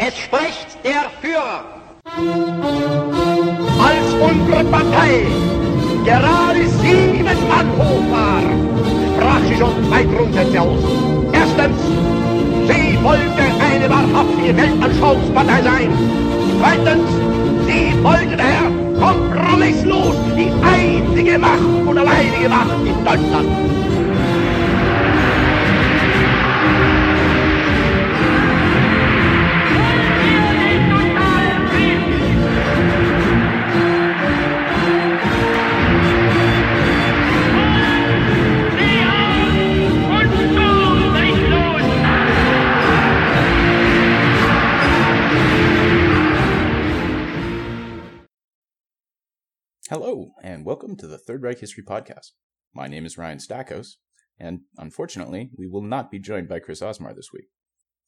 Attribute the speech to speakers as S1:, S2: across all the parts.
S1: Es spricht der Führer. Als unsere Partei gerade sieben Mann war, sprach sie schon zwei Grundsätze aus. Erstens, sie wollte eine wahrhaftige Weltanschauungspartei sein. Zweitens, sie wollte daher kompromisslos die einzige Macht und alleinige Macht in Deutschland.
S2: And welcome to the Third Reich History Podcast. My name is Ryan Stackhouse, and unfortunately, we will not be joined by Chris Osmar this week.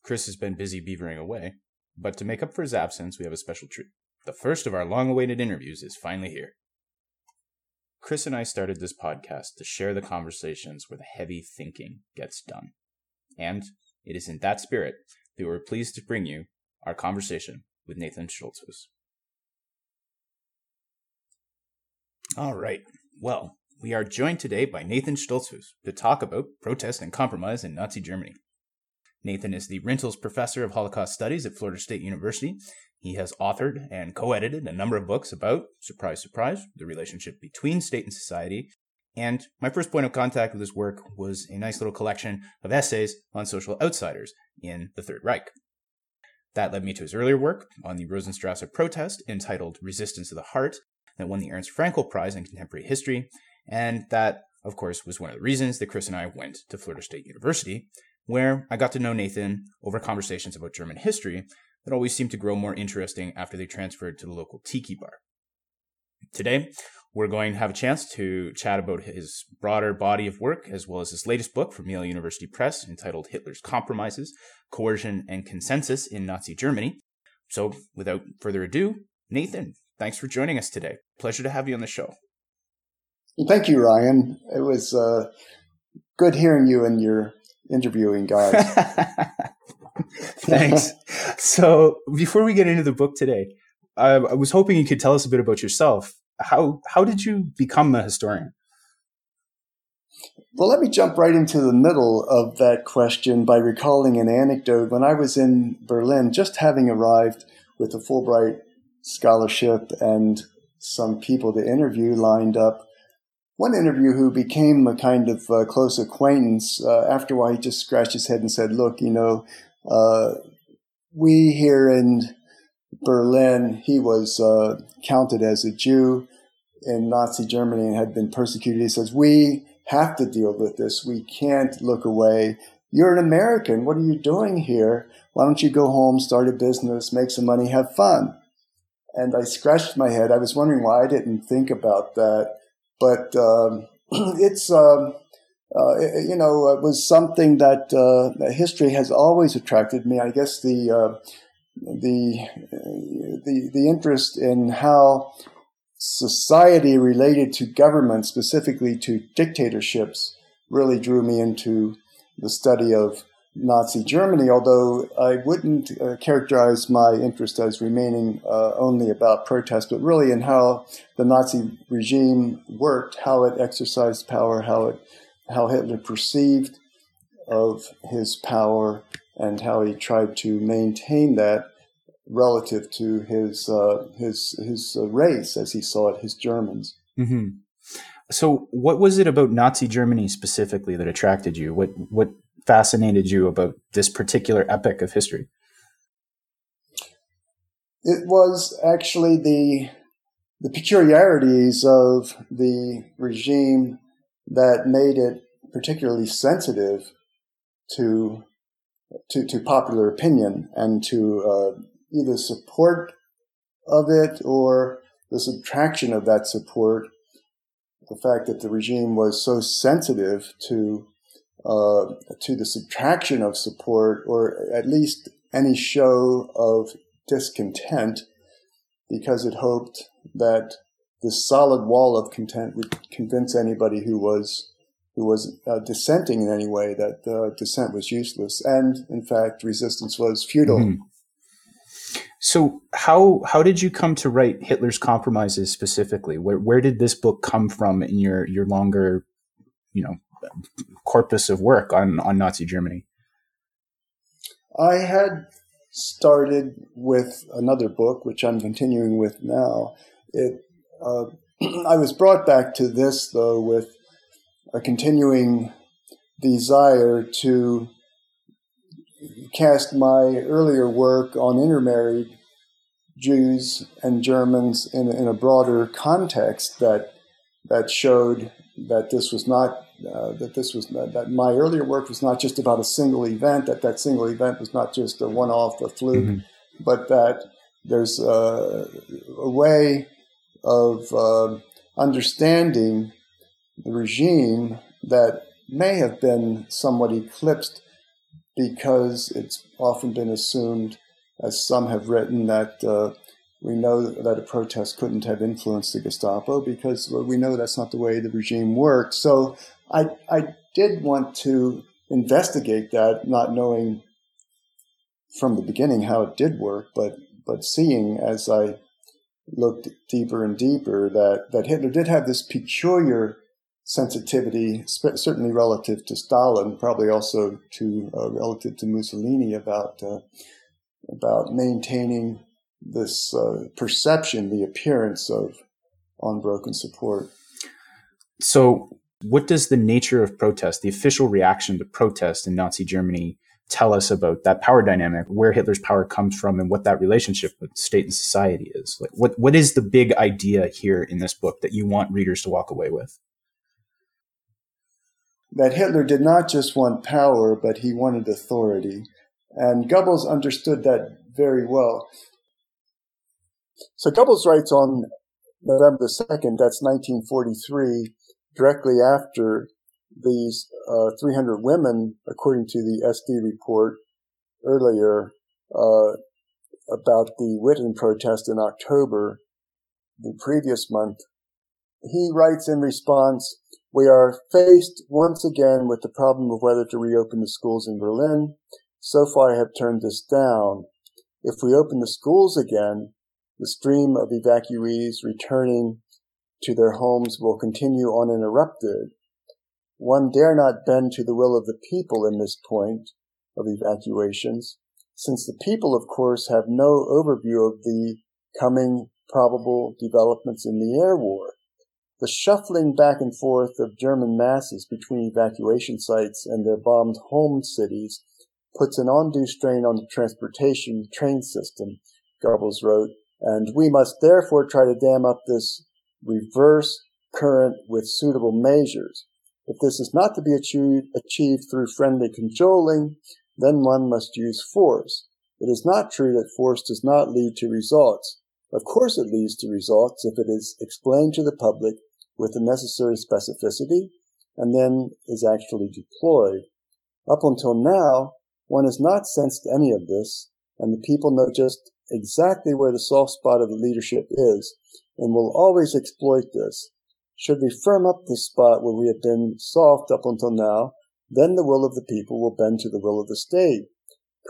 S2: Chris has been busy beavering away, but to make up for his absence, we have a special treat. The first of our long awaited interviews is finally here. Chris and I started this podcast to share the conversations where the heavy thinking gets done. And it is in that spirit that we're pleased to bring you our conversation with Nathan Stoltzfus. All right. Well, we are joined today by Nathan Stoltzfus to talk about protest and compromise in Nazi Germany. Nathan is the Rintels Professor of Holocaust Studies at Florida State University. He has authored and co edited a number of books about, surprise, surprise, the relationship between state and society. And my first point of contact with his work was a nice little collection of essays on social outsiders in the Third Reich. That led me to his earlier work on the Rosenstrasse protest entitled Resistance of the Heart, that won the Ernst Fraenkel Prize in Contemporary History, and that, of course, was one of the reasons that Chris and I went to Florida State University, where I got to know Nathan over conversations about German history that always seemed to grow more interesting after they transferred to the local tiki bar. Today, we're going to have a chance to chat about his broader body of work, as well as his latest book from Yale University Press entitled Hitler's Compromises Coercion and Consensus in Nazi Germany. So, without further ado, Nathan, thanks for joining us today. Pleasure to have you on the show.
S3: Thank you, Ryan. It was uh, good hearing you and your interviewing guys.
S2: Thanks. so, before we get into the book today, I, I was hoping you could tell us a bit about yourself. How how did you become a historian?
S3: Well, let me jump right into the middle of that question by recalling an anecdote. When I was in Berlin, just having arrived with a Fulbright scholarship and some people to interview lined up. One interview who became a kind of uh, close acquaintance, uh, after a while he just scratched his head and said, look, you know, uh, we here in Berlin, he was uh, counted as a Jew in Nazi Germany and had been persecuted. He says, we have to deal with this. We can't look away. You're an American. What are you doing here? Why don't you go home, start a business, make some money, have fun? And I scratched my head. I was wondering why I didn't think about that, but um, it's um, uh, you know it was something that uh, history has always attracted me. I guess the uh, the the the interest in how society related to government, specifically to dictatorships, really drew me into the study of Nazi Germany, although I wouldn't uh, characterize my interest as remaining uh, only about protest, but really in how the Nazi regime worked, how it exercised power, how it, how Hitler perceived of his power, and how he tried to maintain that relative to his uh, his his uh, race, as he saw it, his Germans.
S2: Mm-hmm. So, what was it about Nazi Germany specifically that attracted you? What what fascinated you about this particular epic of history?
S3: It was actually the the peculiarities of the regime that made it particularly sensitive to to, to popular opinion and to uh, either support of it or the subtraction of that support. The fact that the regime was so sensitive to uh, to the subtraction of support or at least any show of discontent because it hoped that this solid wall of content would convince anybody who was who was uh, dissenting in any way that uh, dissent was useless and in fact resistance was futile. Mm-hmm.
S2: So how how did you come to write Hitler's compromises specifically? Where where did this book come from in your your longer, you know, corpus of work on on Nazi Germany?
S3: I had started with another book, which I'm continuing with now. It uh, I was brought back to this though with a continuing desire to cast my earlier work on intermarried Jews and Germans in, in a broader context that that showed that this was not uh, that this was that my earlier work was not just about a single event that that single event was not just a one-off a fluke mm-hmm. but that there's a, a way of uh, understanding the regime that may have been somewhat eclipsed because it's often been assumed, as some have written, that uh, we know that a protest couldn't have influenced the Gestapo because we know that's not the way the regime works. So I, I did want to investigate that, not knowing from the beginning how it did work, but but seeing as I looked deeper and deeper that, that Hitler did have this peculiar sensitivity, certainly relative to Stalin, probably also to uh, relative to Mussolini about uh, about maintaining this uh, perception, the appearance of unbroken support.
S2: So, what does the nature of protest, the official reaction to protest in Nazi Germany, tell us about that power dynamic, where Hitler's power comes from, and what that relationship with state and society is. Like, what what is the big idea here in this book that you want readers to walk away with?
S3: That Hitler did not just want power, but he wanted authority, and Goebbels understood that very well. So Goebbels writes on November second, that's 1943, directly after these uh, 300 women, according to the SD report earlier uh, about the Witten protest in October, the previous month, he writes in response, we are faced once again with the problem of whether to reopen the schools in Berlin. So far I have turned this down. If we open the schools again, the stream of evacuees returning to their homes will continue uninterrupted one dare not bend to the will of the people in this point of evacuations, since the people, of course, have no overview of the coming probable developments in the air war. The shuffling back and forth of German masses between evacuation sites and their bombed home cities puts an undue strain on the transportation train system, Goebbels wrote, and we must therefore try to dam up this reverse current with suitable measures. If this is not to be achieved, achieved through friendly cajoling, then one must use force. It is not true that force does not lead to results. Of course it leads to results if it is explained to the public with the necessary specificity and then is actually deployed. Up until now, one has not sensed any of this, and the people know just exactly where the soft spot of the leadership is and will always exploit this. Should we firm up the spot where we have been soft up until now, then the will of the people will bend to the will of the state.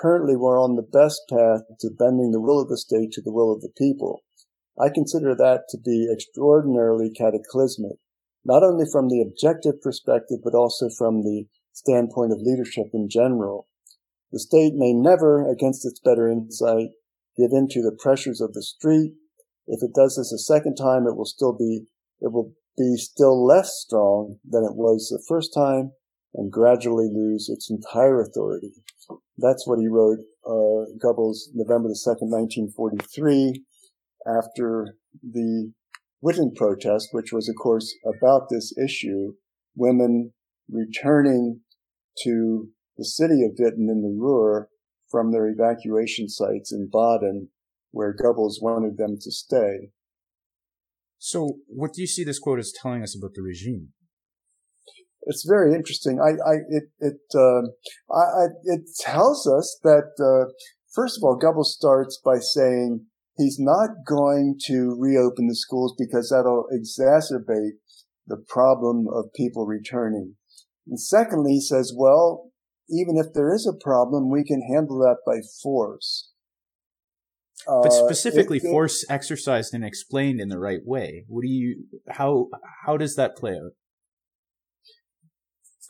S3: Currently, we're on the best path to bending the will of the state to the will of the people. I consider that to be extraordinarily cataclysmic, not only from the objective perspective, but also from the standpoint of leadership in general. The state may never, against its better insight, give in to the pressures of the street. If it does this a second time, it will still be, it will be still less strong than it was the first time and gradually lose its entire authority. That's what he wrote, uh, Goebbels, November the 2nd, 1943, after the Witten protest, which was, of course, about this issue, women returning to the city of Witten in the Ruhr from their evacuation sites in Baden, where Goebbels wanted them to stay.
S2: So, what do you see this quote as telling us about the regime?
S3: It's very interesting. I, I it, it, uh, I, it tells us that uh, first of all, Goebbels starts by saying he's not going to reopen the schools because that'll exacerbate the problem of people returning. And secondly, he says, well, even if there is a problem, we can handle that by force.
S2: but uh, specifically it, it, force exercised and explained in the right way. What do you how how does that play out?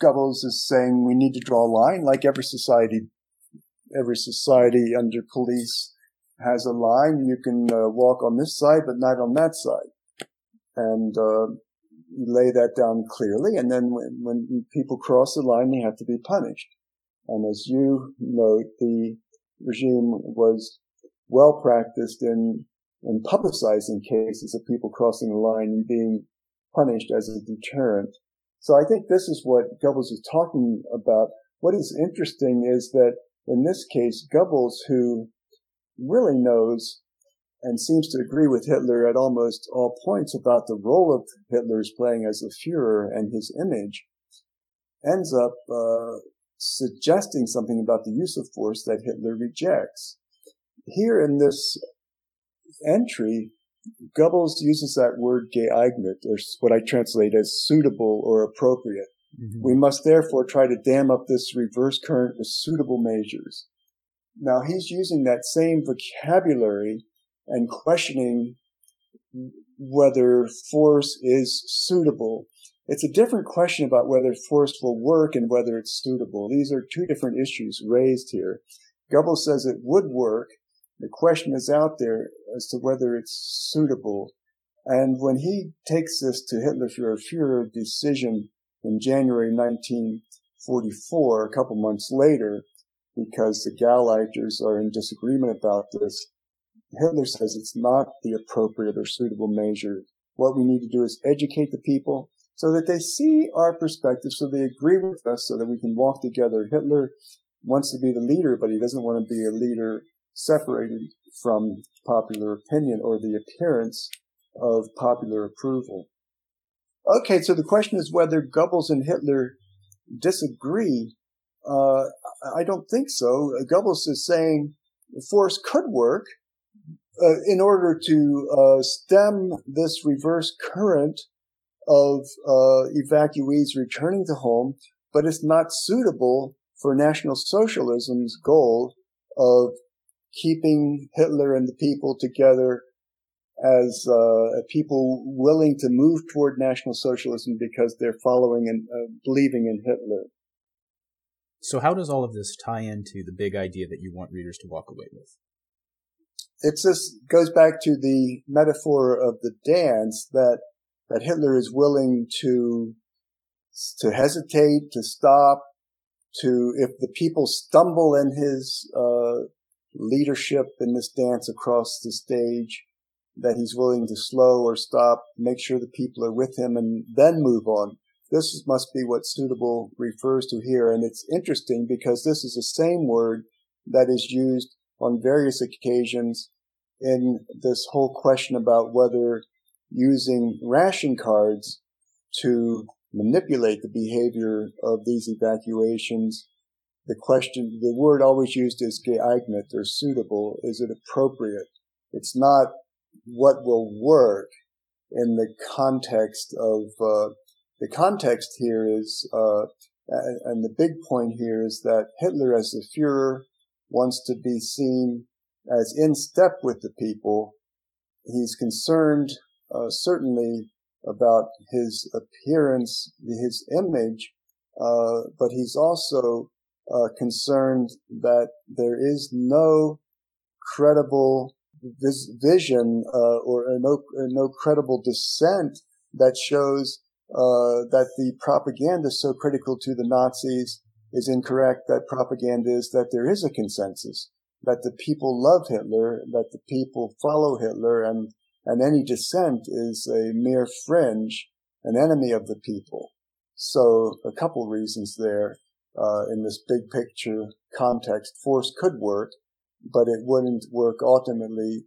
S3: Goebbels is saying we need to draw a line, like every society, every society under police has a line. You can uh, walk on this side, but not on that side, and uh, you lay that down clearly. And then when, when people cross the line, they have to be punished. And as you note, the regime was well practiced in in publicizing cases of people crossing the line and being punished as a deterrent. So I think this is what Goebbels is talking about. What is interesting is that in this case, Goebbels, who really knows and seems to agree with Hitler at almost all points about the role of Hitler's playing as a Fuhrer and his image, ends up uh, suggesting something about the use of force that Hitler rejects. Here in this entry, Goebbels uses that word geeignet, or what I translate as suitable or appropriate. Mm-hmm. We must therefore try to dam up this reverse current with suitable measures. Now he's using that same vocabulary and questioning whether force is suitable. It's a different question about whether force will work and whether it's suitable. These are two different issues raised here. Goebbels says it would work. The question is out there as to whether it's suitable. And when he takes this to Hitler for a Führer decision in January 1944, a couple months later, because the Gauleiters are in disagreement about this, Hitler says it's not the appropriate or suitable measure. What we need to do is educate the people so that they see our perspective, so they agree with us, so that we can walk together. Hitler wants to be the leader, but he doesn't want to be a leader separated from popular opinion or the appearance of popular approval. Okay, so the question is whether Goebbels and Hitler disagree. Uh, I don't think so. Goebbels is saying force could work, uh, in order to uh, stem this reverse current of uh, evacuees returning to home, but it's not suitable for National Socialism's goal of keeping Hitler and the people together as uh, people willing to move toward National Socialism because they're following and uh, believing in Hitler.
S2: So, how does all of this tie into the big idea that you want readers to walk away with?
S3: it just goes back to the metaphor of the dance that that Hitler is willing to to hesitate, to stop, to if the people stumble in his uh, leadership in this dance across the stage, that he's willing to slow or stop, make sure the people are with him, and then move on. This must be what suitable refers to here, and it's interesting because this is the same word that is used on various occasions in this whole question about whether using ration cards to manipulate the behavior of these evacuations. The question, the word always used is geeignet or suitable. Is it appropriate? It's not what will work in the context of, uh, the context here is, uh, and the big point here is that Hitler as the Fuhrer wants to be seen as in step with the people. He's concerned uh, certainly about his appearance, his image, uh, but he's also uh, concerned that there is no credible vis- vision uh, or no, no credible dissent that shows uh, that the propaganda so critical to the Nazis is incorrect. That propaganda is that there is a consensus, that the people love Hitler, that the people follow Hitler, and, and any dissent is a mere fringe, an enemy of the people. So a couple reasons there. Uh, in this big picture context, force could work, but it wouldn't work ultimately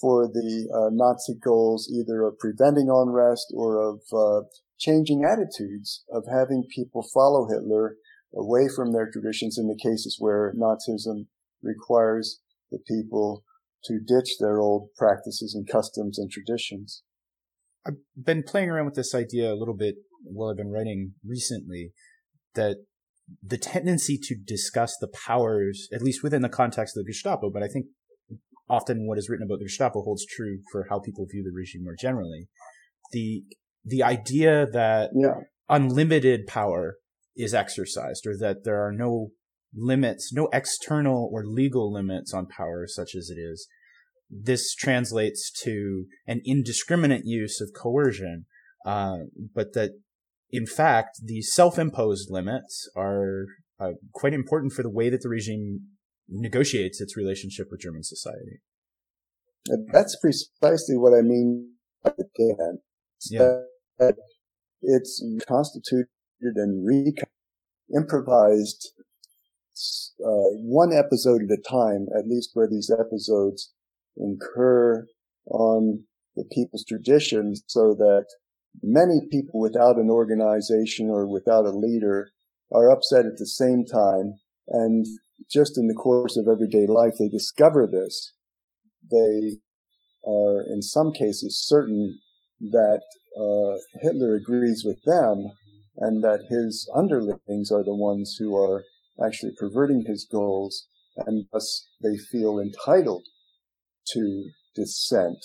S3: for the uh, Nazi goals either of preventing unrest or of uh, changing attitudes, of having people follow Hitler away from their traditions in the cases where Nazism requires the people to ditch their old practices and customs and traditions.
S2: I've been playing around with this idea a little bit while I've been writing recently that the tendency to discuss the powers, at least within the context of the Gestapo, but I think often what is written about the Gestapo holds true for how people view the regime more generally. The the idea that
S3: yeah.
S2: unlimited power is exercised, or that there are no limits, no external or legal limits on power, such as it is. This translates to an indiscriminate use of coercion, uh, but that in fact the self-imposed limits are uh, quite important for the way that the regime negotiates its relationship with German society.
S3: That's precisely what I mean by the
S2: Yeah.
S3: It's constituted and re improvised uh, one episode at a time, at least where these episodes incur on the people's traditions so that many people without an organization or without a leader are upset at the same time. And just in the course of everyday life, they discover this. They are in some cases certain that uh, Hitler agrees with them and that his underlings are the ones who are actually perverting his goals, and thus they feel entitled to dissent.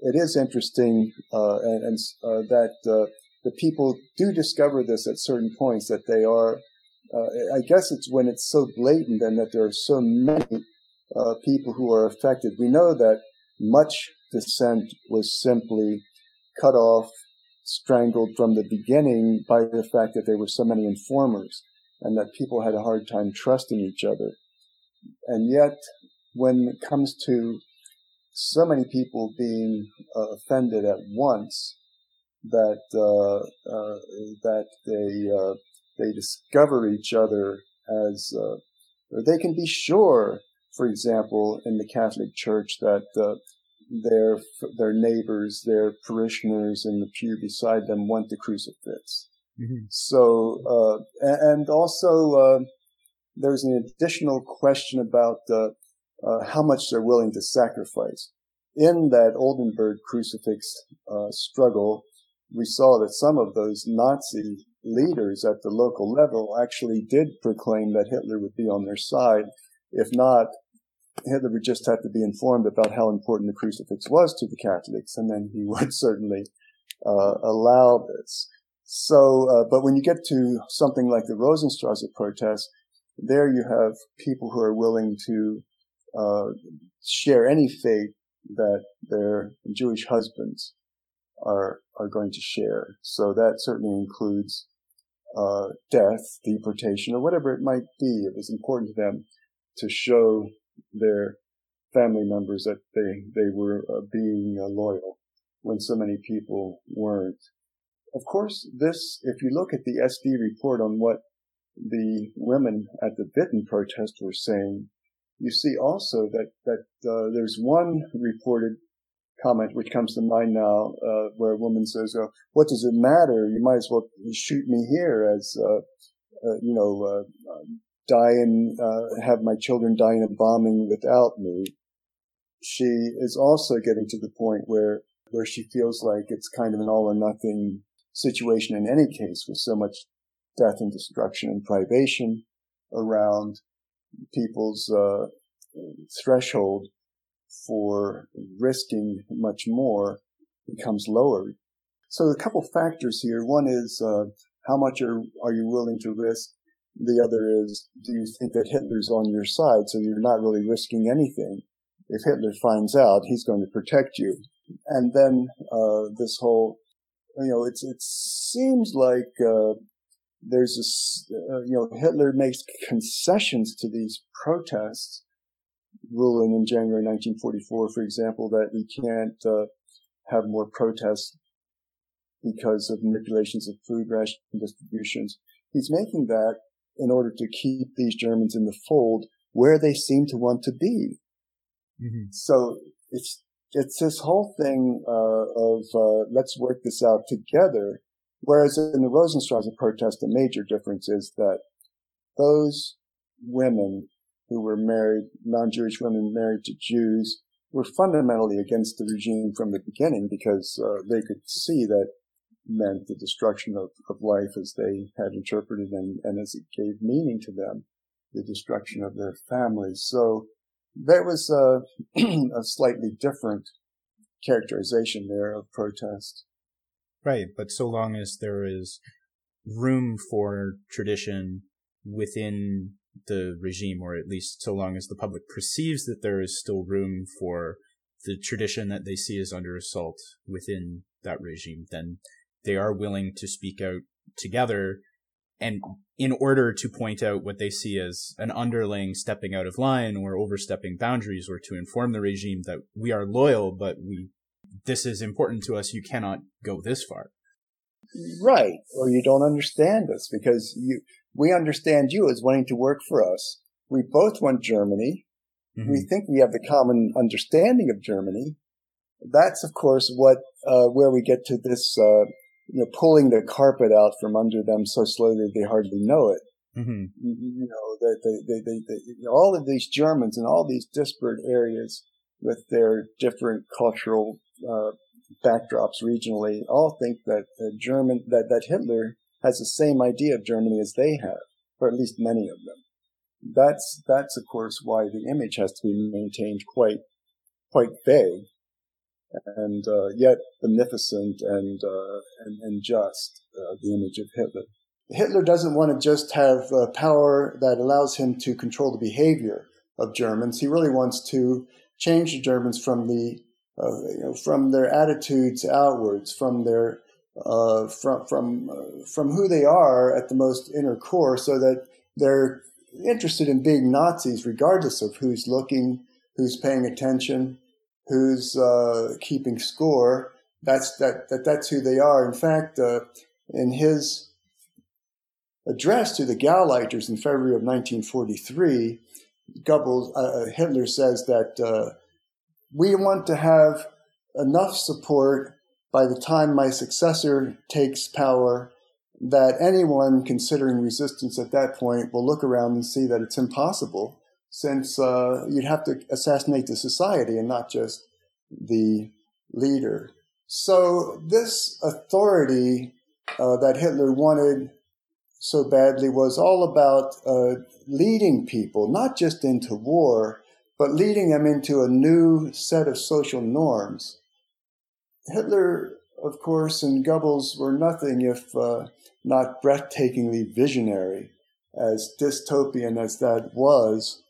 S3: It is interesting, uh, and, and uh, that uh, the people do discover this at certain points that they are. Uh, I guess it's when it's so blatant and that there are so many uh, people who are affected. We know that much dissent was simply cut off, strangled from the beginning by the fact that there were so many informers and that people had a hard time trusting each other. And yet, when it comes to so many people being uh, offended at once, that uh, uh, that they uh, they discover each other as uh, they can be sure, for example, in the Catholic Church that uh, their their neighbors, their parishioners in the pew beside them want the crucifix. Mm-hmm. So, uh, and also, uh, there's an additional question about uh, uh, how much they're willing to sacrifice. In that Oldenburg crucifix uh, struggle, we saw that some of those Nazi leaders at the local level actually did proclaim that Hitler would be on their side. If not, Hitler would just have to be informed about how important the crucifix was to the Catholics, and then he would certainly uh, allow this. So, uh, but when you get to something like the Rosenstrasse protest, there you have people who are willing to uh, share any fate that their Jewish husbands are are going to share. So that certainly includes uh, death, deportation, or whatever it might be. It was important to them to show their family members that they they were uh, being uh, loyal when so many people weren't. Of course, this, if you look at the SD report on what the women at the Witten protest were saying, you see also that, that uh, there's one reported comment which comes to mind now, uh, where a woman says, oh, what does it matter? You might as well shoot me here as, uh, uh you know, uh, die and uh, have my children die in a bombing without me. She is also getting to the point where, where she feels like it's kind of an all or nothing situation in any case with so much death and destruction and privation around people's uh, threshold for risking much more becomes lower. So a couple factors here. One is uh, how much are, are you willing to risk? The other is do you think that Hitler's on your side so you're not really risking anything? If Hitler finds out, he's going to protect you. And then uh, this whole you know, it's, it seems like, uh, there's this, uh, you know, Hitler makes concessions to these protests, ruling in January 1944, for example, that we can't, uh, have more protests because of manipulations of food ration distributions. He's making that in order to keep these Germans in the fold where they seem to want to be. Mm-hmm. So it's it's this whole thing uh, of uh, let's work this out together. Whereas in the Rosenstrasse protest, the major difference is that those women who were married, non-Jewish women married to Jews, were fundamentally against the regime from the beginning because uh, they could see that meant the destruction of, of life as they had interpreted and, and as it gave meaning to them, the destruction of their families. So there was a, a slightly different characterization there of protest.
S2: Right, but so long as there is room for tradition within the regime, or at least so long as the public perceives that there is still room for the tradition that they see as under assault within that regime, then they are willing to speak out together and in order to point out what they see as an underling stepping out of line or overstepping boundaries or to inform the regime that we are loyal but we this is important to us you cannot go this far.
S3: Right or you don't understand us because you we understand you as wanting to work for us. We both want germany. Mm-hmm. we think we have the common understanding of germany. That's of course what uh, where we get to this uh, you know, pulling the carpet out from under them so slowly they hardly know it. Mm-hmm. You, know, that they, they, they, they, all of these Germans in all these disparate areas with their different cultural uh, backdrops regionally all think that the German that that Hitler has the same idea of Germany as they have, or at least many of them. That's that's of course why the image has to be maintained quite quite vague and uh, yet beneficent and, uh, and, and just, uh, the image of Hitler. Hitler doesn't want to just have uh, power that allows him to control the behavior of Germans. He really wants to change the Germans from the uh, you know, from their attitudes outwards, from their uh, from from from who they are at the most inner core, so that they're interested in being Nazis, regardless of who's looking, who's paying attention, who's uh, keeping score. That's that, that that's who they are. In fact, uh, in his address to the Gauleiters in February of 1943, Goebbels, uh, uh, Hitler says that uh, we want to have enough support by the time my successor takes power that anyone considering resistance at that point will look around and see that it's impossible since uh, you'd have to assassinate the society and not just the leader. So this authority uh, that Hitler wanted so badly was all about uh, leading people, not just into war, but leading them into a new set of social norms. Hitler, of course, and Goebbels were nothing if uh, not breathtakingly visionary. As dystopian as that was,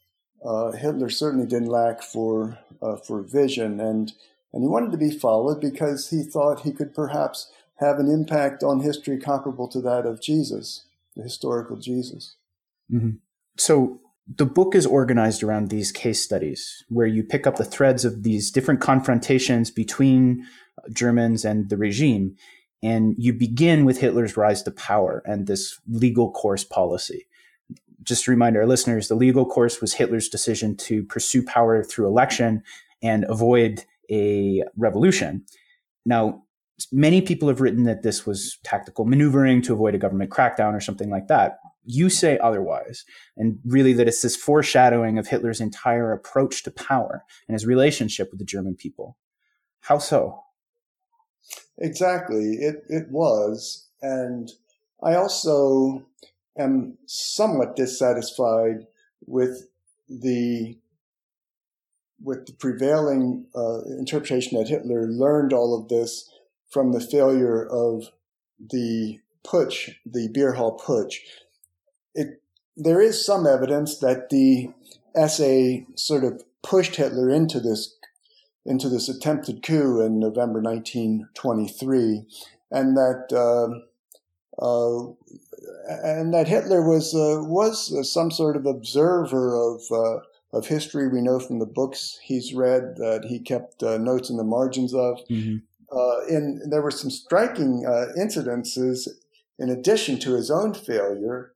S3: uh, Hitler certainly didn't lack for uh, for vision, and and he wanted to be followed because he thought he could perhaps have an impact on history comparable to that of Jesus, the historical Jesus.
S2: Mm-hmm. So the book is organized around these case studies where you pick up the threads of these different confrontations between Germans and the regime. And you begin with Hitler's rise to power and this legal course policy just to remind our listeners, the legal course was Hitler's decision to pursue power through election and avoid a revolution. Now, many people have written that this was tactical maneuvering to avoid a government crackdown or something like that. You say otherwise, and really that it's this foreshadowing of Hitler's entire approach to power and his relationship with the German people. How so?
S3: Exactly. It, it was. And I also am somewhat dissatisfied with the with the prevailing uh, interpretation that Hitler learned all of this from the failure of the putsch, the beer hall putsch. It, there is some evidence that the SA sort of pushed Hitler into this into this attempted coup in November 1923, and that uh, and that Hitler was uh, was uh, some sort of observer of uh, of history. We know from the books he's read that he kept uh, notes in the margins of. Mm-hmm. Uh, and there were some striking uh, incidences in addition to his own failure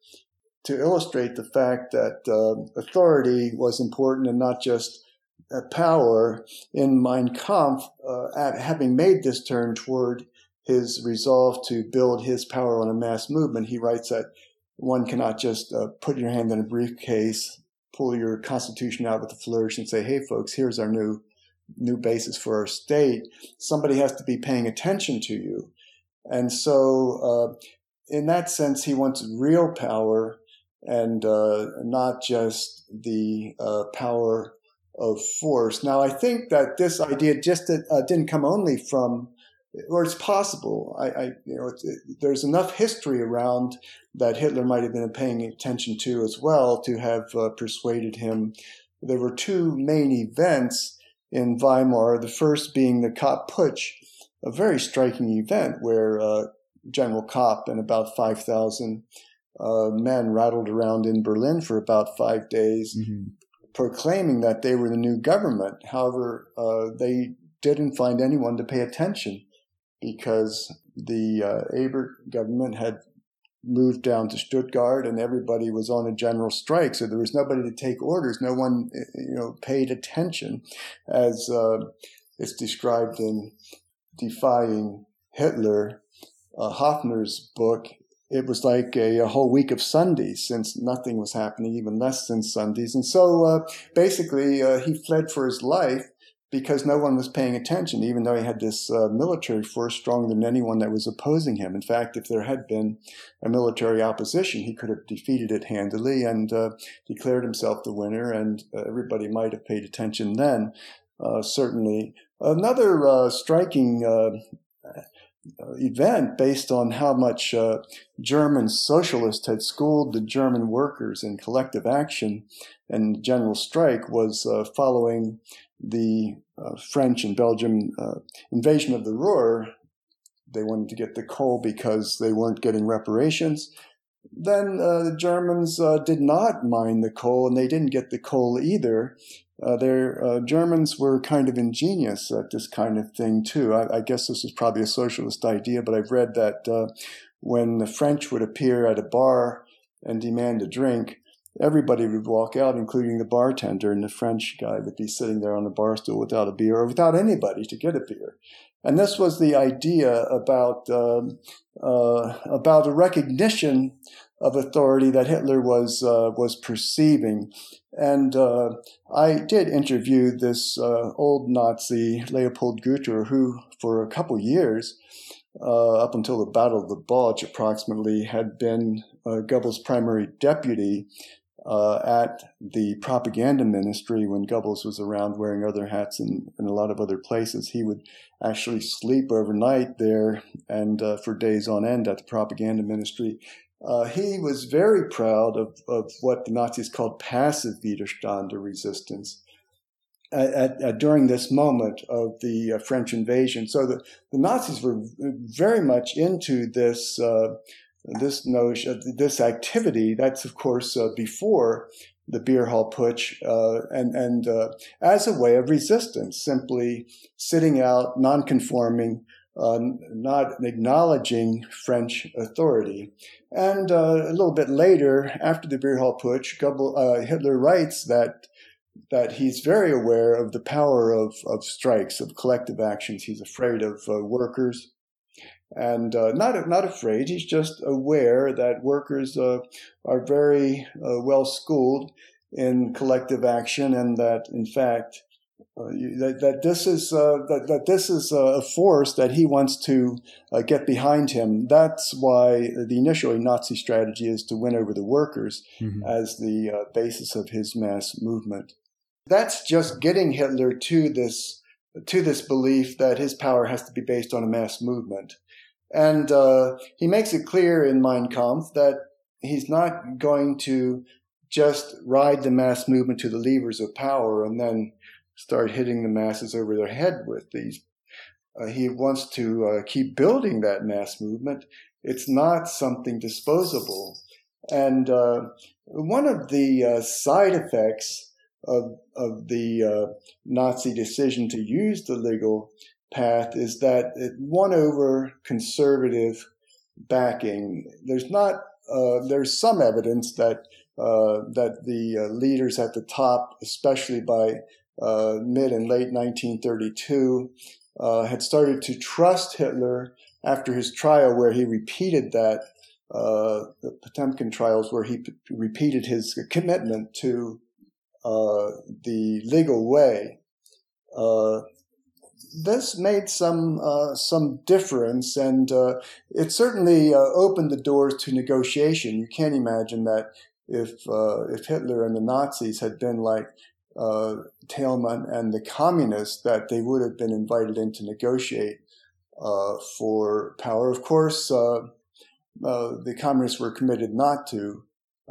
S3: to illustrate the fact that authority was important and not just power. In Mein Kampf, at having made this turn toward his resolve to build his power on a mass movement, he writes that one cannot just uh, put your hand in a briefcase, pull your constitution out with a flourish, and say, "Hey, folks, here's our new new basis for our state." Somebody has to be paying attention to you, and so uh, in that sense, he wants real power and uh, not just the uh, power of force. Now, I think that this idea just uh, didn't come only from, or it's possible. I, I you know, it, there's enough history around that Hitler might have been paying attention to as well to have uh, persuaded him. There were two main events in Weimar. The first being the Kapp Putsch, a very striking event where uh, General Kapp and about 5,000 uh, men rattled around in Berlin for about five days, mm-hmm. proclaiming that they were the new government. However, uh, they didn't find anyone to pay attention because the uh, Ebert government had moved down to Stuttgart and everybody was on a general strike. So there was nobody to take orders. No one, you know, paid attention as uh, it's described in Defying Hitler, uh, Haffner's book. It was like a, a, whole week of Sundays since nothing was happening, even less than Sundays. And so uh, basically, uh, he fled for his life because no one was paying attention, even though he had this uh, military force stronger than anyone that was opposing him. In fact, if there had been a military opposition, he could have defeated it handily and uh, declared himself the winner, and uh, everybody might have paid attention then. Uh, certainly, another uh, striking uh, event based on how much German socialists had schooled the German workers in collective action and general strike was following the uh, French and Belgian uh, invasion of the Ruhr, they wanted to get the coal because they weren't getting reparations. Then uh, the Germans uh, did not mine the coal, and they didn't get the coal either. Uh, their uh, Germans were kind of ingenious at this kind of thing too. I, I, guess this is probably a socialist idea, but I've read that when the French would appear at a bar and demand a drink, everybody would walk out, including the bartender, and the French guy would be sitting there on the bar stool without a beer or without anybody to get a beer. And this was the idea about um, uh, about a recognition of authority that Hitler was uh, was perceiving. And uh, I did interview this uh, old Nazi, Leopold Gutterer, who for a couple years, uh, up until the Battle of the Bulge, approximately, had been uh, Goebbels' primary deputy uh, at the propaganda ministry when Goebbels was around wearing other hats in, in a lot of other places. He would actually sleep overnight there and uh, for days on end at the propaganda ministry. Uh, he was very proud of, of what the Nazis called passive Widerstand or resistance. At, at, during this moment of the uh, French invasion. So the, the Nazis were very much into this uh, this notion, this activity, that's of course uh, before the beer hall putsch, uh, and and uh, as a way of resistance, simply sitting out, non-conforming, uh, not acknowledging French authority. And uh, a little bit later, after the beer hall putsch, uh, Hitler writes that that he's very aware of the power of, of strikes, of collective actions. He's afraid of workers and uh, not not afraid. He's just aware that workers uh, are very uh, well schooled in collective action, and that in fact uh, that, that this is uh, that, that this is a force that he wants to uh, get behind him. That's why the initially Nazi strategy is to win over the workers mm-hmm. as the basis of his mass movement. That's just getting Hitler to this to this belief that his power has to be based on a mass movement. And uh, he makes it clear in Mein Kampf that he's not going to just ride the mass movement to the levers of power and then start hitting the masses over their head with these. Uh, he wants to uh, keep building that mass movement. It's not something disposable. And uh, one of the uh, side effects of, of the uh, Nazi decision to use the legal path is that it won over conservative backing. There's not uh, there's some evidence that uh, that the uh, leaders at the top, especially by uh, mid and late 1932, uh, had started to trust Hitler after his trial, where he repeated that uh, the Potemkin trials, where he p- repeated his commitment to the legal way this made some uh, some difference, and uh, it certainly uh, opened the doors to negotiation. You can't imagine that if uh, if Hitler and the Nazis had been like uh, Thälmann and the communists that they would have been invited in to negotiate uh, for power. Of course, the communists were committed not to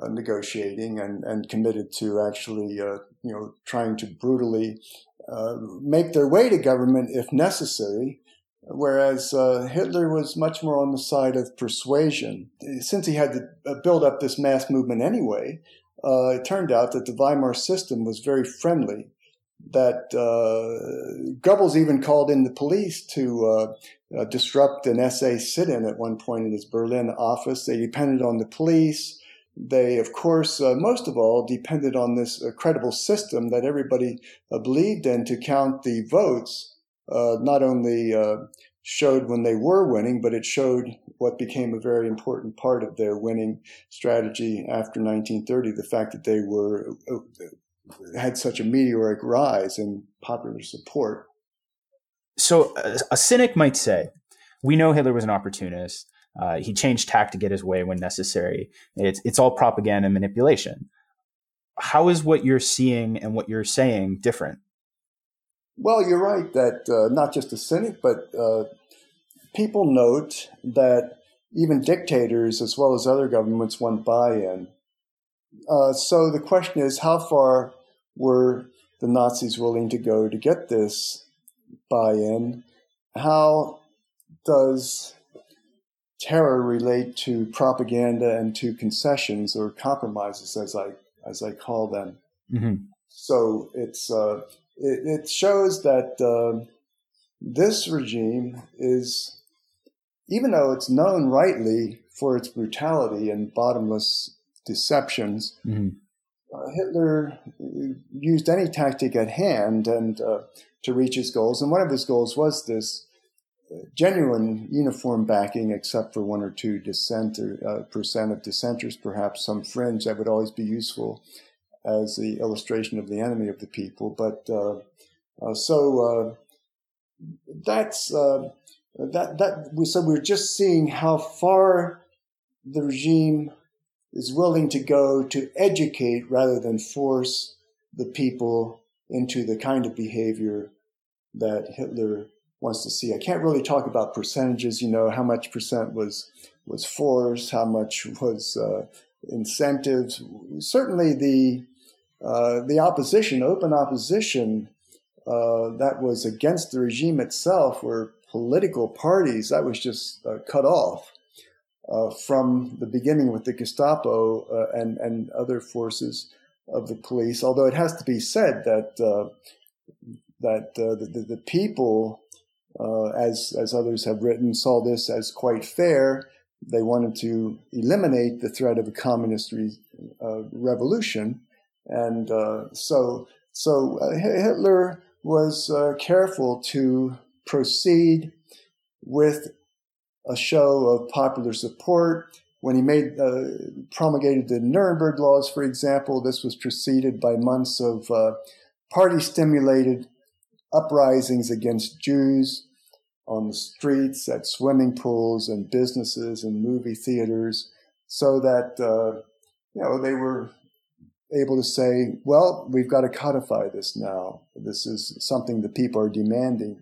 S3: negotiating and, and committed to actually, you know, trying to brutally make their way to government if necessary. Whereas Hitler was much more on the side of persuasion. Since he had to build up this mass movement anyway, uh, it turned out that the Weimar system was very friendly. That uh, Goebbels even called in the police to uh, uh disrupt an SA sit-in at one point in his Berlin office. They depended on the police. They, of course, uh, most of all, depended on this uh, credible system that everybody believed in to count the votes, not only showed when they were winning, but it showed what became a very important part of their winning strategy after 1930 the fact that they were uh, had such a meteoric rise in popular support.
S2: So a cynic might say, we know Hitler was an opportunist. Uh, he changed tack to get his way when necessary. It's it's all propaganda and manipulation. How is what you're seeing and what you're saying different?
S3: Well, you're right that uh, not just a cynic, but uh, people note that even dictators, as well as other governments, want buy-in. Uh, so the question is, how far were the Nazis willing to go to get this buy-in? How does terror relate to propaganda and to concessions or compromises, as I as I call them? Mm-hmm. So it's uh, it, it shows that uh, this regime is, even though it's known rightly for its brutality and bottomless deceptions, mm-hmm. uh, Hitler used any tactic at hand and uh, to reach his goals. And one of his goals was this genuine uniform backing, except for one or two dissenter, uh, percent of dissenters, perhaps some fringe that would always be useful as the illustration of the enemy of the people. But uh, uh, so uh, that's uh, that that so we're just seeing how far the regime is willing to go to educate rather than force the people into the kind of behavior that Hitler wants to see. I can't really talk about percentages, you know, how much percent was was force, how much was uh, incentives. Certainly, the uh, the opposition, open opposition uh, that was against the regime itself, were political parties that was just uh, cut off uh, from the beginning with the Gestapo uh, and and other forces of the police. Although it has to be said that that the, the, the, people, as as others have written, saw this as quite fair. They wanted to eliminate the threat of a communist re, revolution and uh, so, so uh, Hitler was uh, careful to proceed with a show of popular support. When he made uh, promulgated the Nuremberg laws, for example, this was preceded by months of uh, party-stimulated uprisings against Jews on the streets, at swimming pools, and businesses and movie theaters, so that uh, you know they were able to say, well, we've got to codify this now. This is something the people are demanding.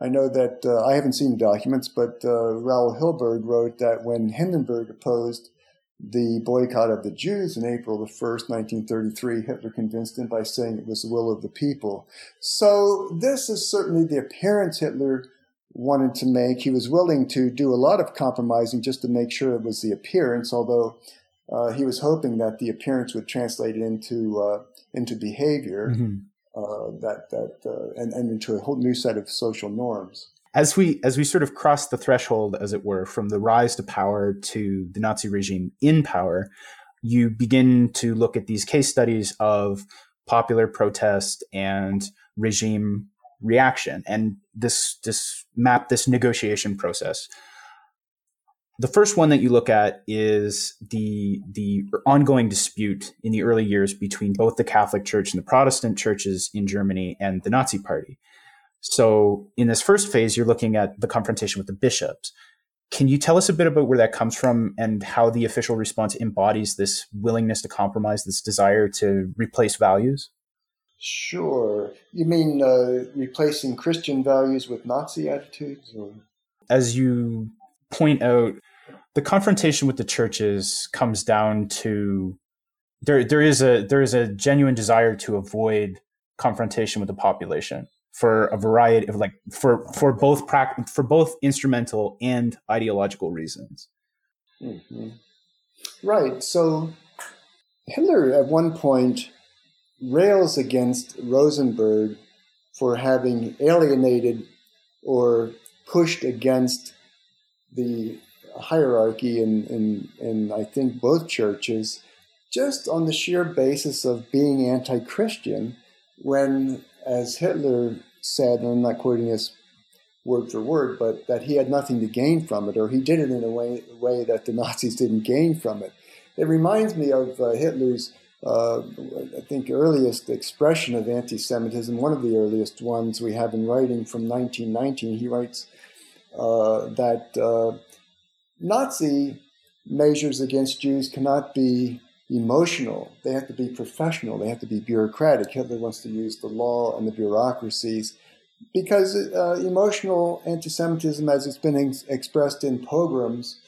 S3: I know that uh, I haven't seen the documents, but uh, Raoul Hilberg wrote that when Hindenburg opposed the boycott of the Jews in April the 1st, 1933, Hitler convinced him by saying it was the will of the people. So this is certainly the appearance Hitler wanted to make. He was willing to do a lot of compromising just to make sure it was the appearance, although uh, he was hoping that the appearance would translate into uh, into behavior mm-hmm. uh, that that uh, and, and into a whole new set of social norms.
S2: As we as we sort of cross the threshold, as it were, from the rise to power to the Nazi regime in power, you begin to look at these case studies of popular protest and regime reaction, and this this map this negotiation process the first one that you look at is the the ongoing dispute in the early years between both the Catholic Church and the Protestant churches in Germany and the Nazi Party. So, in this first phase, you're looking at the confrontation with the bishops. Can you tell us a bit about where that comes from and how the official response embodies this willingness to compromise, this desire to replace values?
S3: Sure. You mean uh, replacing Christian values with Nazi attitudes? Or?
S2: As you point out, the confrontation with the churches comes down to there there is a there is a genuine desire to avoid confrontation with the population for a variety of like for for both pra- for both instrumental and ideological reasons.
S3: Mm-hmm. Right. So Hitler at one point rails against Rosenberg for having alienated or pushed against the hierarchy in, in, in I think both churches just on the sheer basis of being anti-Christian when as Hitler said, and I'm not quoting this word for word, but that he had nothing to gain from it, or he did it in a way, way that the Nazis didn't gain from it. It reminds me of uh, Hitler's, uh, I think, earliest expression of anti Semitism, one of the earliest ones we have in writing from 1919. He writes uh, that uh, Nazi measures against Jews cannot be emotional, they have to be professional, they have to be bureaucratic. Hitler wants to use the law and the bureaucracies because uh, emotional anti Semitism, as it's been ex- expressed in pogroms,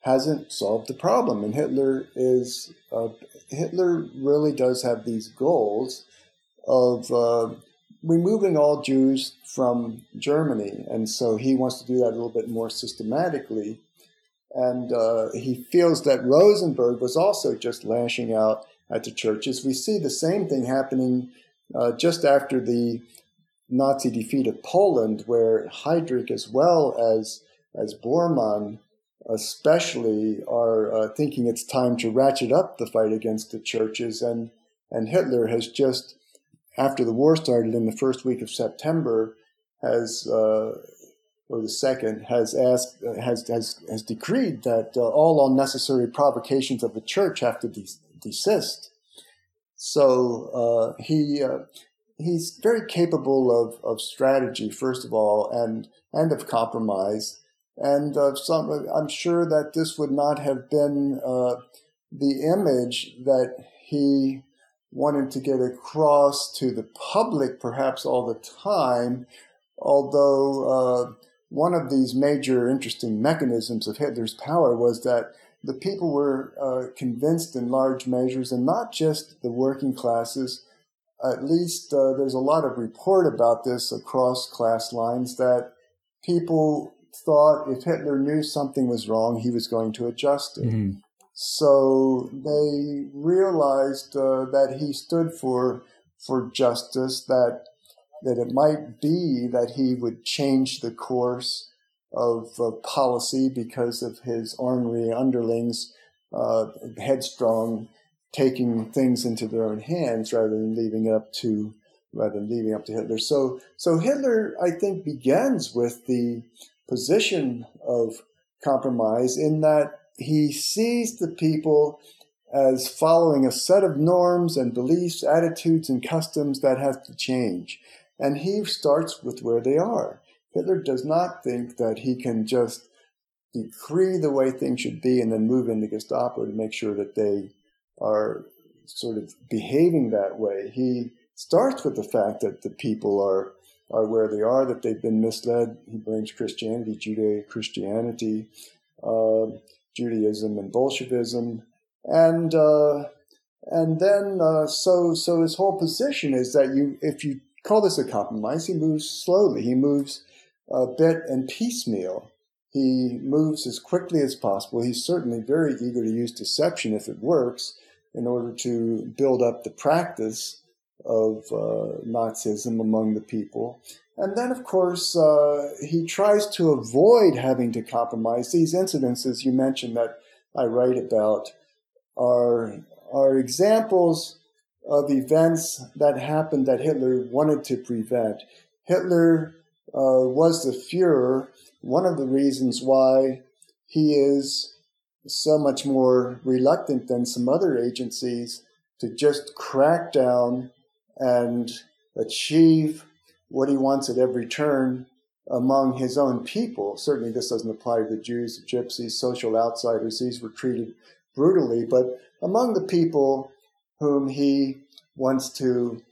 S3: hasn't solved the problem. And Hitler is uh, Hitler really does have these goals of uh, removing all Jews from Germany, and so he wants to do that a little bit more systematically. And uh, he feels that Rosenberg was also just lashing out at the churches. We see the same thing happening uh, just after the Nazi defeat of Poland, where Heydrich as well as as Bormann especially are uh, thinking it's time to ratchet up the fight against the churches. And, and Hitler has just, after the war started in the first week of September, has, uh, or the second, has asked, has, has, has decreed that uh, all unnecessary provocations of the church have to de- desist. So uh, he, uh, he's very capable of, of strategy, first of all, and, and of compromise and uh, some, I'm sure that this would not have been uh, the image that he wanted to get across to the public, perhaps all the time. Although uh, one of these major interesting mechanisms of Hitler's power was that the people were uh, convinced in large measures, and not just the working classes. At least uh, there's a lot of report about this across class lines that people thought if Hitler knew something was wrong, he was going to adjust it. Mm-hmm. So they realized uh, that he stood for for justice. That that it might be that he would change the course of uh, policy because of his ornery underlings, uh, headstrong, taking things into their own hands rather than leaving it up to rather than leaving up to Hitler. So so Hitler, I think, begins with the position of compromise in that he sees the people as following a set of norms and beliefs, attitudes, and customs that have to change. And he starts with where they are. Hitler does not think that he can just decree the way things should be and then move into Gestapo to make sure that they are sort of behaving that way. He starts with the fact that the people are are where they are, that they've been misled. He blames Christianity, Judeo Christianity, uh, Judaism, and Bolshevism, and uh, and then uh, so so his whole position is that you if you call this a compromise, he moves slowly. He moves a bit and piecemeal. He moves as quickly as possible. He's certainly very eager to use deception if it works in order to build up the practice of uh, Nazism among the people. And then, of course, uh, he tries to avoid having to compromise. These incidences you mentioned that I write about are, are examples of events that happened that Hitler wanted to prevent. Hitler uh, was the Fuhrer. One of the reasons why he is so much more reluctant than some other agencies to just crack down and achieve what he wants at every turn among his own people. Certainly, this doesn't apply to the Jews, the Gypsies, social outsiders. These were treated brutally, but among the people whom he wants to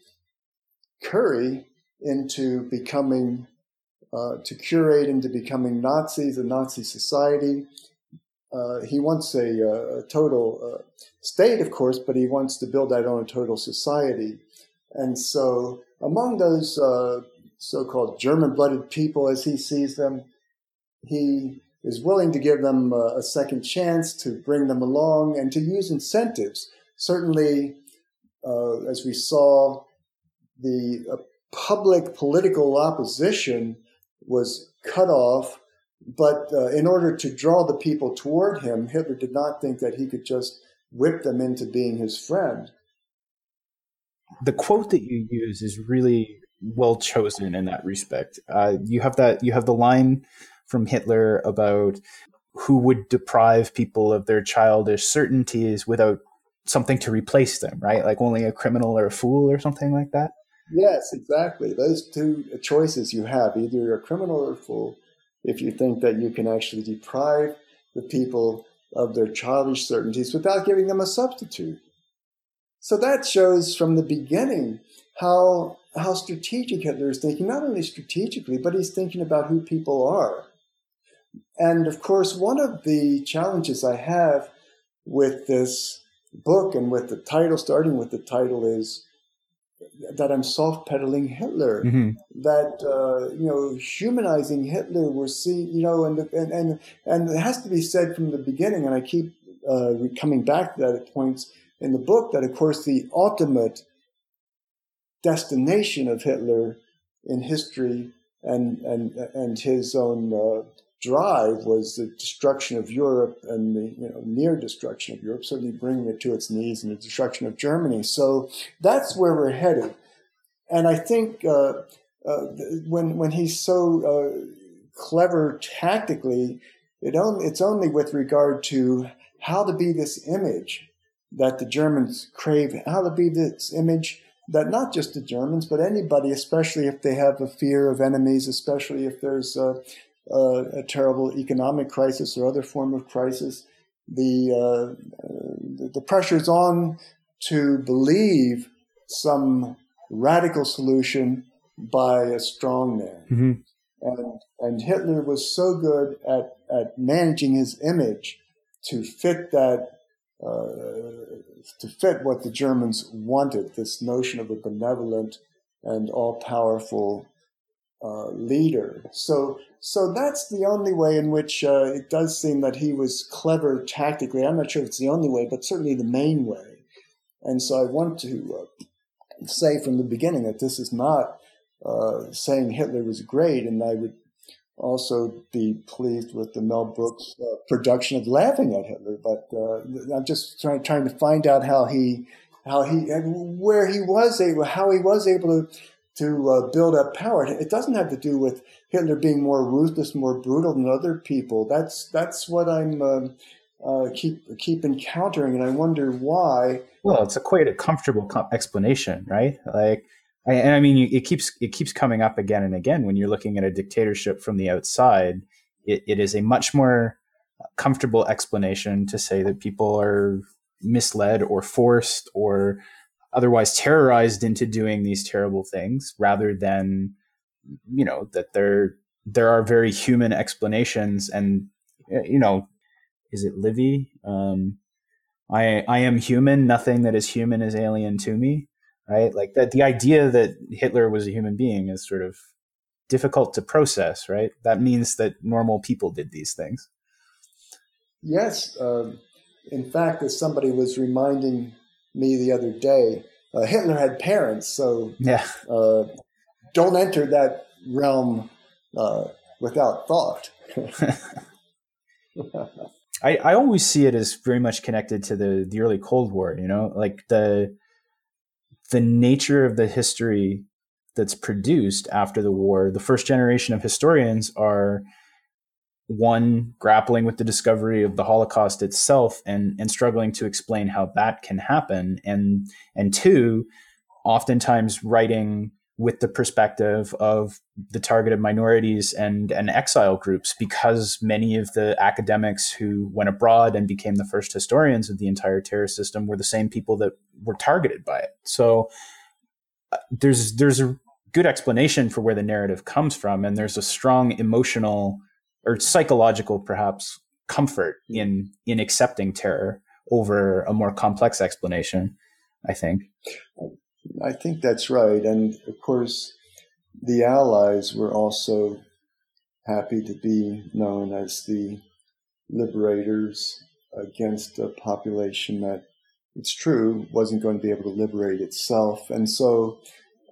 S3: curry into becoming, uh, to curate into becoming Nazis, a Nazi society. Uh, he wants a, uh, a total uh, state, of course, but he wants to build that on a total society. And so, among those uh, so called German blooded people, as he sees them, he is willing to give them a, a second chance to bring them along and to use incentives. Certainly, uh, as we saw, the uh, public political opposition was cut off. But uh, in order to draw the people toward him, Hitler did not think that he could just whip them into being his friend.
S2: The quote that you use is really well chosen in that respect. Uh, you have that you have the line from Hitler about who would deprive people of their childish certainties without something to replace them, right? Like only a criminal or a fool or something like that.
S3: Yes, exactly. Those two choices you have either you're a criminal or a fool if you think that you can actually deprive the people of their childish certainties without giving them a substitute. So that shows from the beginning how how strategic Hitler is thinking, not only strategically, but he's thinking about who people are. And of course, one of the challenges I have with this book and with the title, starting with the title, is that I'm soft pedaling Hitler. Mm-hmm. That uh, you know, humanizing Hitler. We're seeing, you know, and and and and it has to be said from the beginning. And I keep uh, coming back to that at points in the book. That of course the ultimate destination of Hitler in history and and and his own uh, drive was the destruction of Europe and the you know, near destruction of Europe, certainly bringing it to its knees and the destruction of Germany. So that's where we're headed. And I think uh, uh, when when he's so uh, clever tactically, it only, it's only with regard to how to be this image that the Germans crave, how to be this image that not just the Germans, but anybody, especially if they have a fear of enemies, especially if there's a, uh, a terrible economic crisis or other form of crisis, the uh, the pressure's on to believe some radical solution by a strong man. Mm-hmm. And, and Hitler was so good at, at managing his image to fit that, uh, to fit what the Germans wanted, this notion of a benevolent and all powerful uh, leader. So, so that's the only way in which uh, it does seem that he was clever tactically. I'm not sure if it's the only way, but certainly the main way. And so I want to uh, say from the beginning that this is not uh, saying Hitler was great, and I would also be pleased with the Mel Brooks uh, production of laughing at Hitler. But I'm just trying trying to find out how he how he where he was able how he was able to to uh, build up power. It doesn't have to do with Hitler being more ruthless, more brutal than other people. That's that's what I'm uh, uh, keep keep encountering, and I wonder why.
S2: Well, it's a quite a comfortable com- explanation, right? Like, I, and I mean, it keeps it keeps coming up again and again when you're looking at a dictatorship from the outside. It, it is a much more comfortable explanation to say that people are misled or forced or otherwise terrorized into doing these terrible things rather than you know that there there are very human explanations and you know is it livy? Um i i am human. Nothing that is human is alien to me right? Like that the idea that hitler was a human being is sort of difficult to process right? That means that normal people did these things.
S3: Yes um, in fact as somebody was reminding me the other day. Uh, Hitler had parents, so
S2: yeah.
S3: Uh, don't enter that realm uh, without thought.
S2: I, I always see it as very much connected to the, the early Cold War, you know, like the the nature of the history that's produced after the war. The first generation of historians are one grappling with the discovery of the holocaust itself and and struggling to explain how that can happen. And and two oftentimes writing with the perspective of the targeted minorities and and exile groups because many of the academics who went abroad and became the first historians of the entire terror system were the same people that were targeted by it. So uh, there's there's a good explanation for where the narrative comes from, and there's a strong emotional or psychological, perhaps, comfort in in accepting terror over a more complex explanation. I think.
S3: I think that's right, and of course, the Allies were also happy to be known as the liberators against a population that it's true wasn't going to be able to liberate itself and so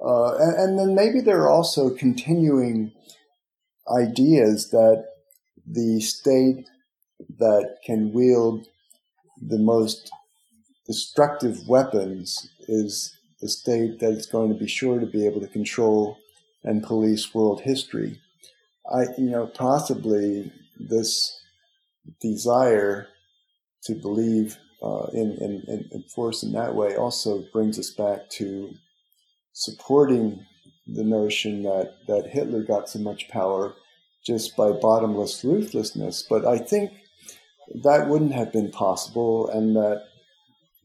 S3: uh, and, and, then maybe there are also continuing ideas that the state that can wield the most destructive weapons is the state that is going to be sure to be able to control and police world history. I, you know, possibly this desire to believe uh, in, in, in force in that way also brings us back to supporting the notion that, that Hitler got so much power just by bottomless ruthlessness. But I think that wouldn't have been possible, and that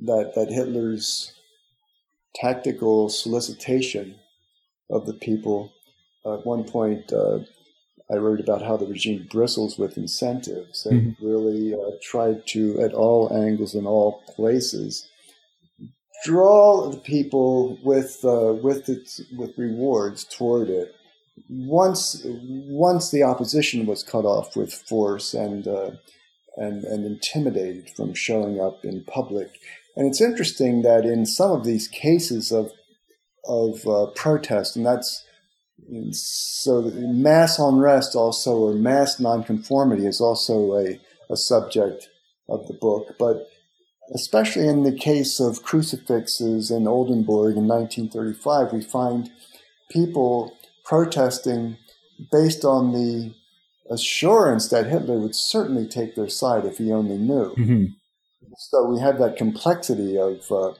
S3: that that Hitler's tactical solicitation of the people. At one point, uh, I wrote about how the regime bristles with incentives and mm-hmm. really uh, tried to, at all angles and all places, draw the people with uh, with its with rewards toward it. Once once the opposition was cut off with force and uh, and and intimidated from showing up in public, and it's interesting that in some of these cases of of uh, protest, and that's so mass unrest also, or mass nonconformity, is also a, a subject of the book. But especially in the case of crucifixes in Oldenburg in 1935, we find people protesting based on the assurance that Hitler would certainly take their side if he only knew. Mm-hmm. So we have that complexity of uh,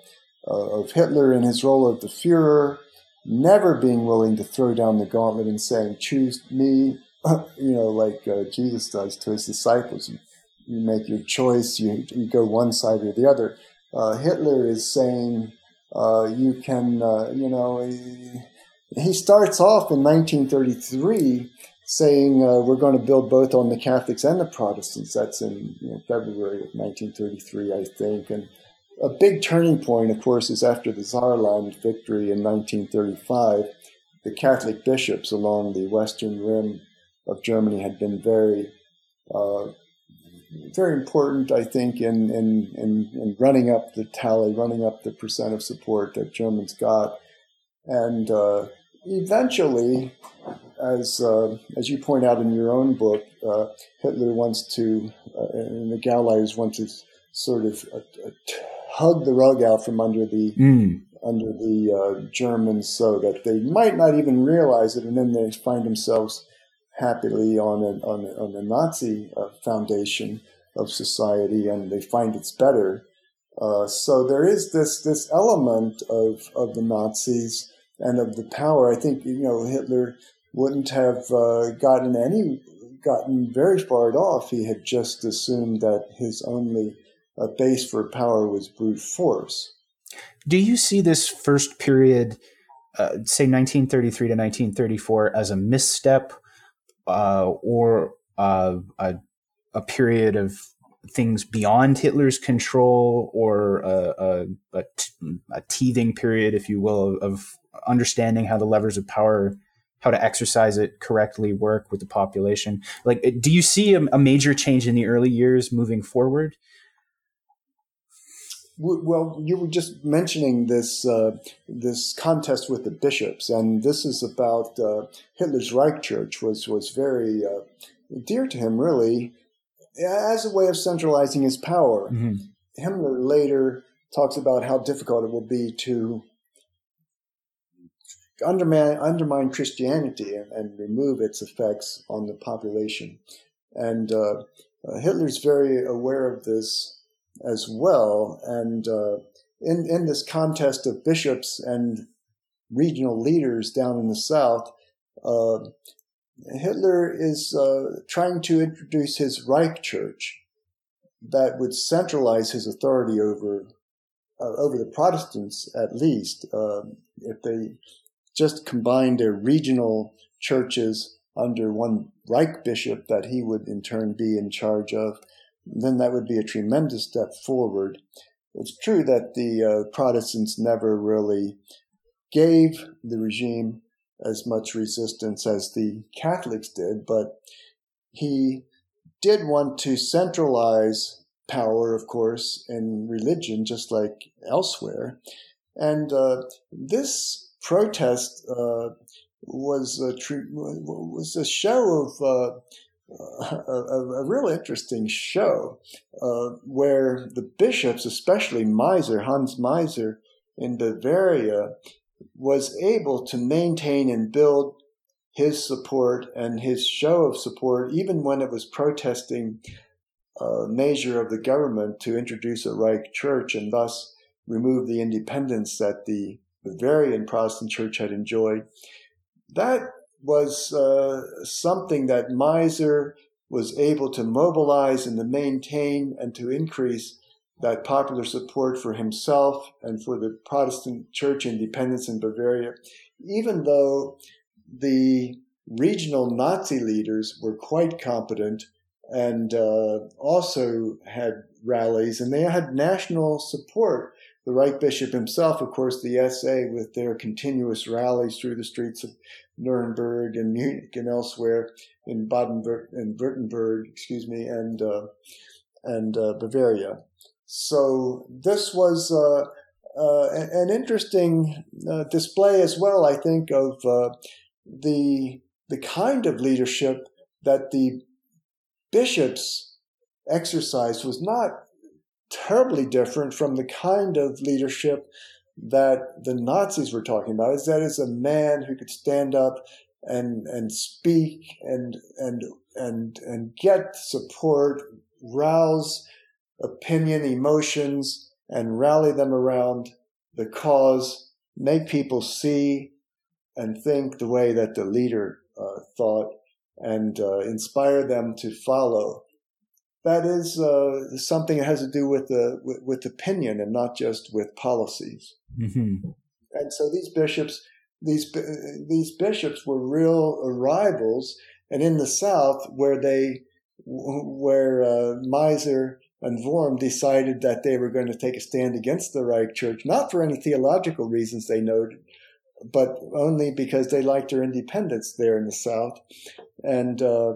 S3: of Hitler in his role of the Führer, never being willing to throw down the gauntlet and saying, choose me, you know, like uh, Jesus does to his disciples. You, you, make your choice, you, you go one side or the other. Uh, Hitler is saying, uh, you can, uh, you know, he, starts off in 1933 saying, uh, we're going to build both on the Catholics and the Protestants. That's in you know, February of 1933, I think. And a big turning point, of course, is after the Saarland victory in 1935. The Catholic bishops along the western rim of Germany had been very, uh, very important, I think, in, in, in, in, running up the tally, running up the percent of support that Germans got. And uh, eventually, as, uh, as you point out in your own book, uh, Hitler wants to, uh, and the Gauleiters want to sort of uh, hug the rug out from under the mm. under the uh, Germans, so that they might not even realize it, and then they find themselves happily on a, on a, on the Nazi uh, foundation of society, and they find it's better. Uh, so there is this this element of of the Nazis and of the power. I think you know Hitler wouldn't have uh, gotten any gotten very far off. If he had just assumed that his only a base for power was brute force.
S2: Do you see this first period, uh, say 1933 to 1934, as a misstep uh, or uh, a, a, period of things beyond Hitler's control or a, a, a teething period, if you will, of understanding how the levers of power how to exercise it correctly work with the population like do you see a, a, major change in the early years moving forward
S3: well, you were just mentioning this uh, this contest with the bishops, and this is about uh, Hitler's Reich Church was was very uh, dear to him, really, as a way of centralizing his power. Mm-hmm. Himmler later talks about how difficult it will be to undermine undermine Christianity and, and remove its effects on the population, and uh, uh, Hitler's very aware of this as well. And uh, in in this contest of bishops and regional leaders down in the south, uh, Hitler is uh, trying to introduce his Reich Church that would centralize his authority over uh, over the Protestants at least, um, if they just combined their regional churches under one Reich bishop that he would in turn be in charge of, then that would be a tremendous step forward. It's true that the uh, Protestants never really gave the regime as much resistance as the Catholics did, but he did want to centralize power, of course, in religion, just like elsewhere. And uh, this protest uh, was a was a show of uh, a, a, real interesting show uh, where the bishops, especially Meiser, Hans Meiser in Bavaria, was able to maintain and build his support and his show of support, even when it was protesting a measure of the government to introduce a Reich Church and thus remove the independence that the Bavarian Protestant Church had enjoyed. That was uh, something that Meiser was able to mobilize and to maintain and to increase that popular support for himself and for the Protestant church independence in Bavaria, even though the regional Nazi leaders were quite competent and uh, also had rallies, and they had national support. The Reich Bishop himself, of course, the SA, with their continuous rallies through the streets of Nuremberg and Munich and elsewhere in Baden and Württemberg, excuse me, and uh, and uh, Bavaria. So this was uh, uh, an interesting uh, display as well, I think, of uh, the the kind of leadership that the bishops exercised was not terribly different from the kind of leadership that the Nazis were talking about. Is that is a man who could stand up and and speak and and and and get support, rouse opinion, emotions, and rally them around the cause, make people see and think the way that the leader uh, thought, and uh, inspire them to follow. That is uh, something that has to do with the with, with opinion and not just with policies. Mm-hmm. And so these bishops, these these bishops were real rivals, and in the South, where they where uh, Meiser and Wurm decided that they were going to take a stand against the Reich Church, not for any theological reasons they noted, but only because they liked their independence there in the South, and uh,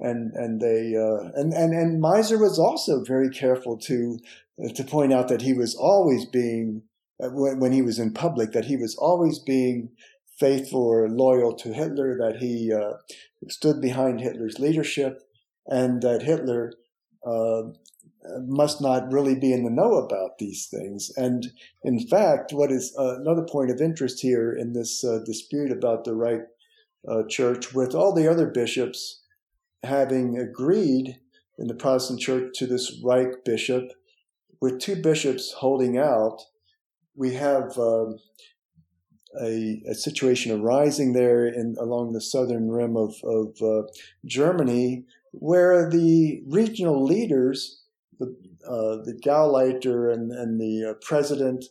S3: and and they uh, and and and Meiser was also very careful to to point out that he was always being when, when he was in public that he was always being faithful or loyal to Hitler, that he uh, stood behind Hitler's leadership, and that Hitler uh, must not really be in the know about these things. And in fact, what is uh, another point of interest here in this uh, dispute about the right uh, Church, with all the other bishops having agreed in the Protestant Church to this Reich bishop, with two bishops holding out, we have um, a, a, situation arising there in along the southern rim of, of uh, Germany, where the regional leaders the, uh, the Gauleiter and, and the uh, president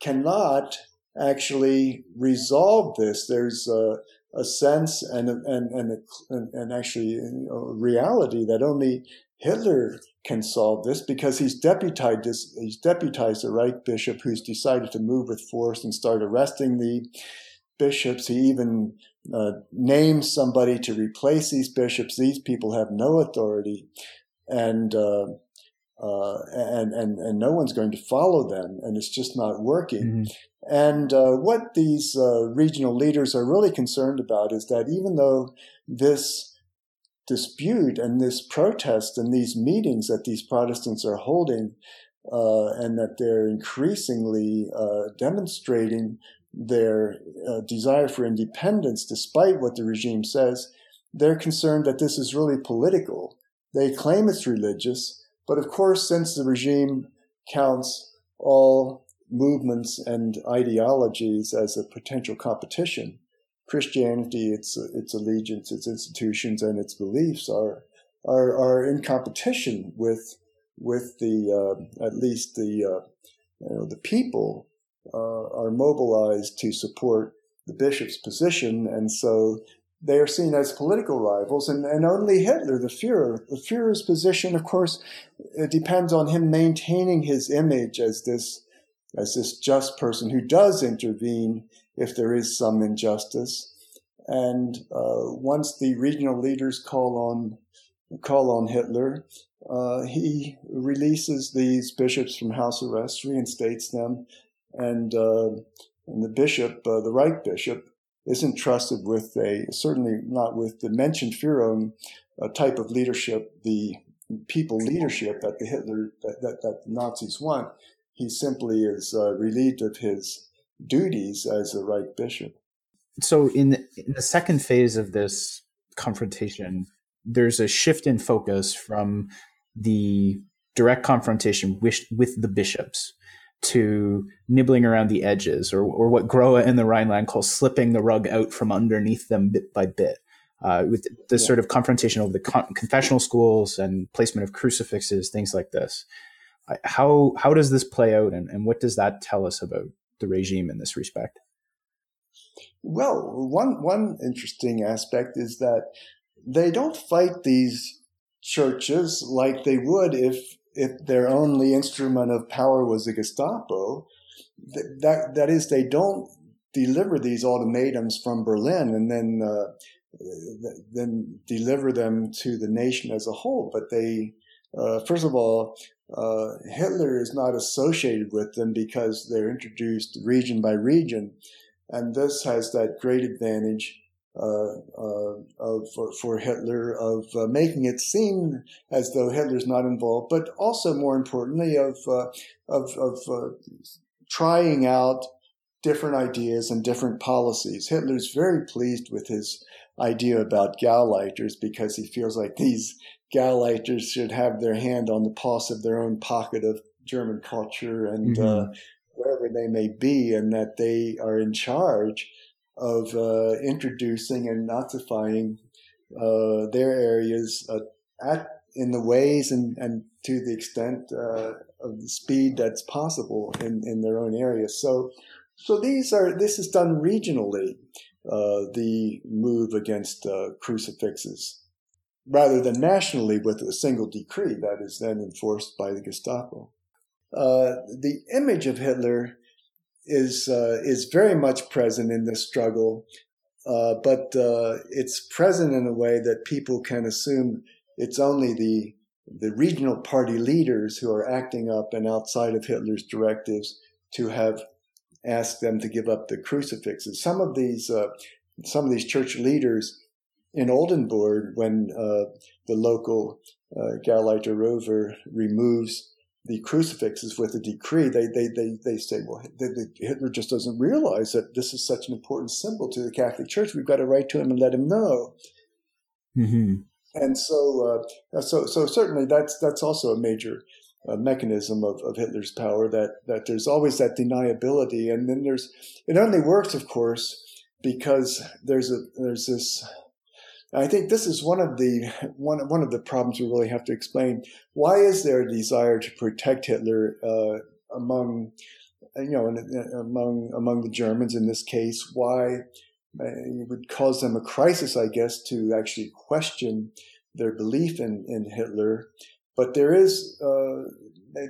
S3: cannot actually resolve this. There's a, a sense and, and, and, and actually a reality that only Hitler can solve this because he's deputized this, he's deputized the Reich bishop who's decided to move with force and start arresting the bishops. He even uh, names somebody to replace these bishops. These people have no authority, and uh, uh, and, and, and no one's going to follow them, and it's just not working. Mm-hmm. And uh, what these uh, regional leaders are really concerned about is that even though this dispute and this protest and these meetings that these Protestants are holding, uh, and that they're increasingly uh, demonstrating their uh, desire for independence, despite what the regime says, they're concerned that this is really political. They claim it's religious, but of course, since the regime counts all movements and ideologies as a potential competition, Christianity, its its allegiance, its institutions, and its beliefs are are, are in competition with with the uh, at least the uh, you know, the people uh, are mobilized to support the bishop's position, and so they are seen as political rivals, and, and only Hitler, the Fuhrer, the Fuhrer's position, of course, depends on him maintaining his image as this as this just person who does intervene if there is some injustice. And uh, once the regional leaders call on call on Hitler, uh, he releases these bishops from house arrest, reinstates them, and uh, and the bishop, uh, the Reich bishop, is entrusted with a certainly not with the mentioned Führung uh, type of leadership, the people leadership that the Hitler that, that, that the Nazis want. He simply is uh, relieved of his duties as a Reich bishop.
S2: So in the, in the second phase of this confrontation, there's a shift in focus from the direct confrontation with, with the bishops to nibbling around the edges, or, or what Grohé and the Rhineland call slipping the rug out from underneath them bit by bit. Uh, with this yeah. sort of confrontation over the con- confessional schools and placement of crucifixes, things like this. How how does this play out, and, and what does that tell us about the regime in this respect?
S3: Well, one one interesting aspect is that they don't fight these churches like they would if if their only instrument of power was the Gestapo, that, that, that is, they don't deliver these ultimatums from Berlin and then uh, then deliver them to the nation as a whole. But they, uh, first of all, uh, Hitler is not associated with them because they're introduced region by region, and this has that great advantage of, for, for, Hitler of uh, making it seem as though Hitler's not involved, but also more importantly of of, of trying out different ideas and different policies. Hitler's very pleased with his idea about Gauleiters because he feels like these Gauleiters should have their hand on the pulse of their own pocket of German culture and mm-hmm. uh, wherever they may be, and that they are in charge of uh, introducing and notifying uh, their areas uh, at in the ways and, and to the extent uh, of the speed that's possible in, in their own areas. So, so these are this is done regionally. Uh, the move against uh, crucifixes, rather than nationally with a single decree that is then enforced by the Gestapo. the image of Hitler is uh, is very much present in this struggle, uh, but uh, it's present in a way that people can assume it's only the the regional party leaders who are acting up and outside of Hitler's directives to have asked them to give up the crucifixes. Some of these uh, some of these church leaders in Oldenburg, when uh, the local uh, Gauleiter Röver removes the crucifixes with a decree, they, they, they, they say, well, Hitler just doesn't realize that this is such an important symbol to the Catholic Church. We've got to write to him and let him know. Mm-hmm. And so, uh, so, so certainly that's, that's also a major uh, mechanism of, of Hitler's power that, that there's always that deniability. And then there's, it only works, of course, because there's a, there's this, I think this is one of the one one of the problems we really have to explain. Why is there a desire to protect Hitler uh, among you know among among the Germans in this case? Why uh, it would cause them a crisis, I guess, to actually question their belief in in Hitler. But there is uh,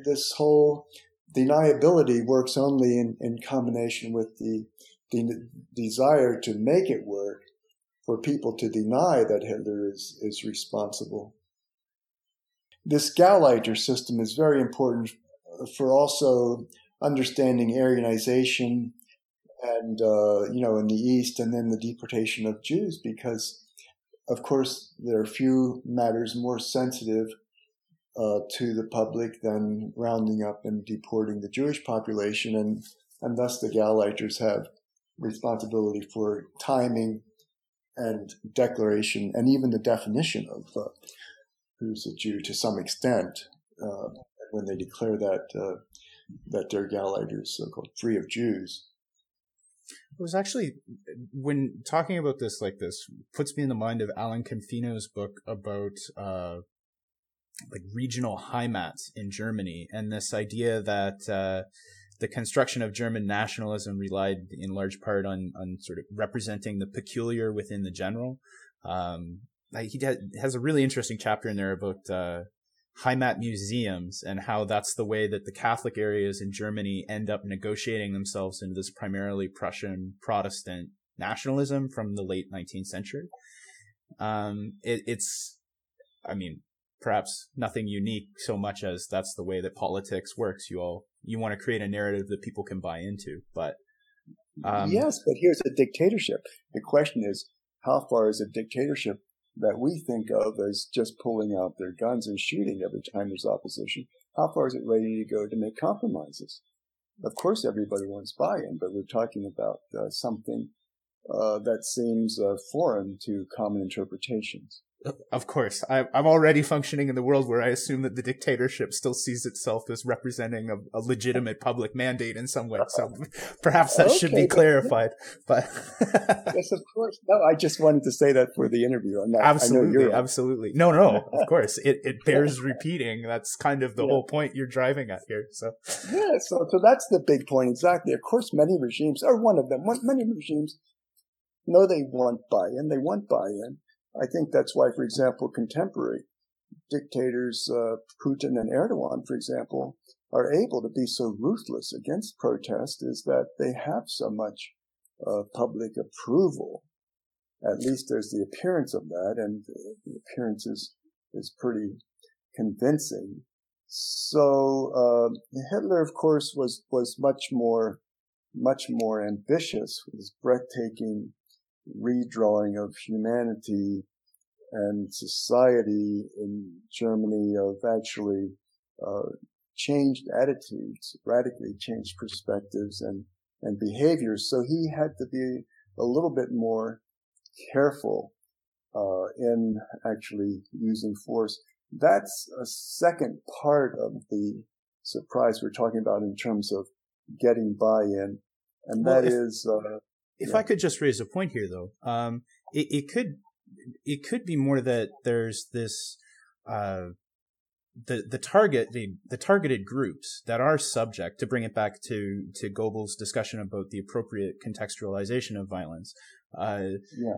S3: this whole deniability works only in, in combination with the, the desire to make it work for people to deny that Hitler is, is responsible. This Gauleiter system is very important for also understanding Aryanization and, uh, you know, in the East and then the deportation of Jews because, of course, there are few matters more sensitive uh, to the public than rounding up and deporting the Jewish population and, and thus the Gauleiters have responsibility for timing and declaration and even the definition of uh, who's a Jew to some extent uh, when they declare that uh, that they're Gauleiters, so-called free of Jews.
S2: It was actually when talking about this like this puts me in the mind of Alon Confino's book about uh, like regional Heimats in Germany, and this idea that uh, the construction of German nationalism relied in large part on on sort of representing the peculiar within the general. Um, he has a really interesting chapter in there about uh, Heimat museums and how that's the way that the Catholic areas in Germany end up negotiating themselves into this primarily Prussian Protestant nationalism from the late 19th century. Um, it, it's, I mean, perhaps nothing unique so much as that's the way that politics works. You all you want to create a narrative that people can buy into, but
S3: um, yes, but here's a dictatorship. The question is, how far is a dictatorship that we think of as just pulling out their guns and shooting every time there's opposition? How far is it ready to go to make compromises? Of course, everybody wants buy-in, but we're talking about uh, something uh, that seems uh, foreign to common interpretations.
S2: Of course, I, am already functioning in the world where I assume that the dictatorship still sees itself as representing a, a legitimate public mandate in some way. So uh-huh. perhaps that okay, should be clarified. But
S3: yes, of course. No, I just wanted to say that for the interview.
S2: Not, absolutely, absolutely. No, no, of course. It it bears repeating. That's kind of the yeah. whole point you're driving at here. So
S3: yeah, so so that's the big point exactly. Of course, many regimes, or one of them, many regimes know they want buy-in. They want buy-in I think that's why, for example, contemporary dictators, uh, Putin and Erdogan, for example, are able to be so ruthless against protest is that they have so much uh, public approval. At least there's the appearance of that, and the appearance is, is pretty convincing. So uh, Hitler, of course, was was much more much more ambitious with his breathtaking redrawing of humanity and society in Germany of actually uh, changed attitudes, radically changed perspectives and, and behaviors. So he had to be a little bit more careful uh, in actually using force. That's a second part of the surprise we're talking about in terms of getting buy-in, and well, that if, is uh,
S2: if yeah. I could just raise a point here, though, um, it, it could it could be more that there's this uh, the the target the, the targeted groups that are subject to bring it back to to Goebbels' discussion about the appropriate contextualization of violence. Uh,
S3: yeah.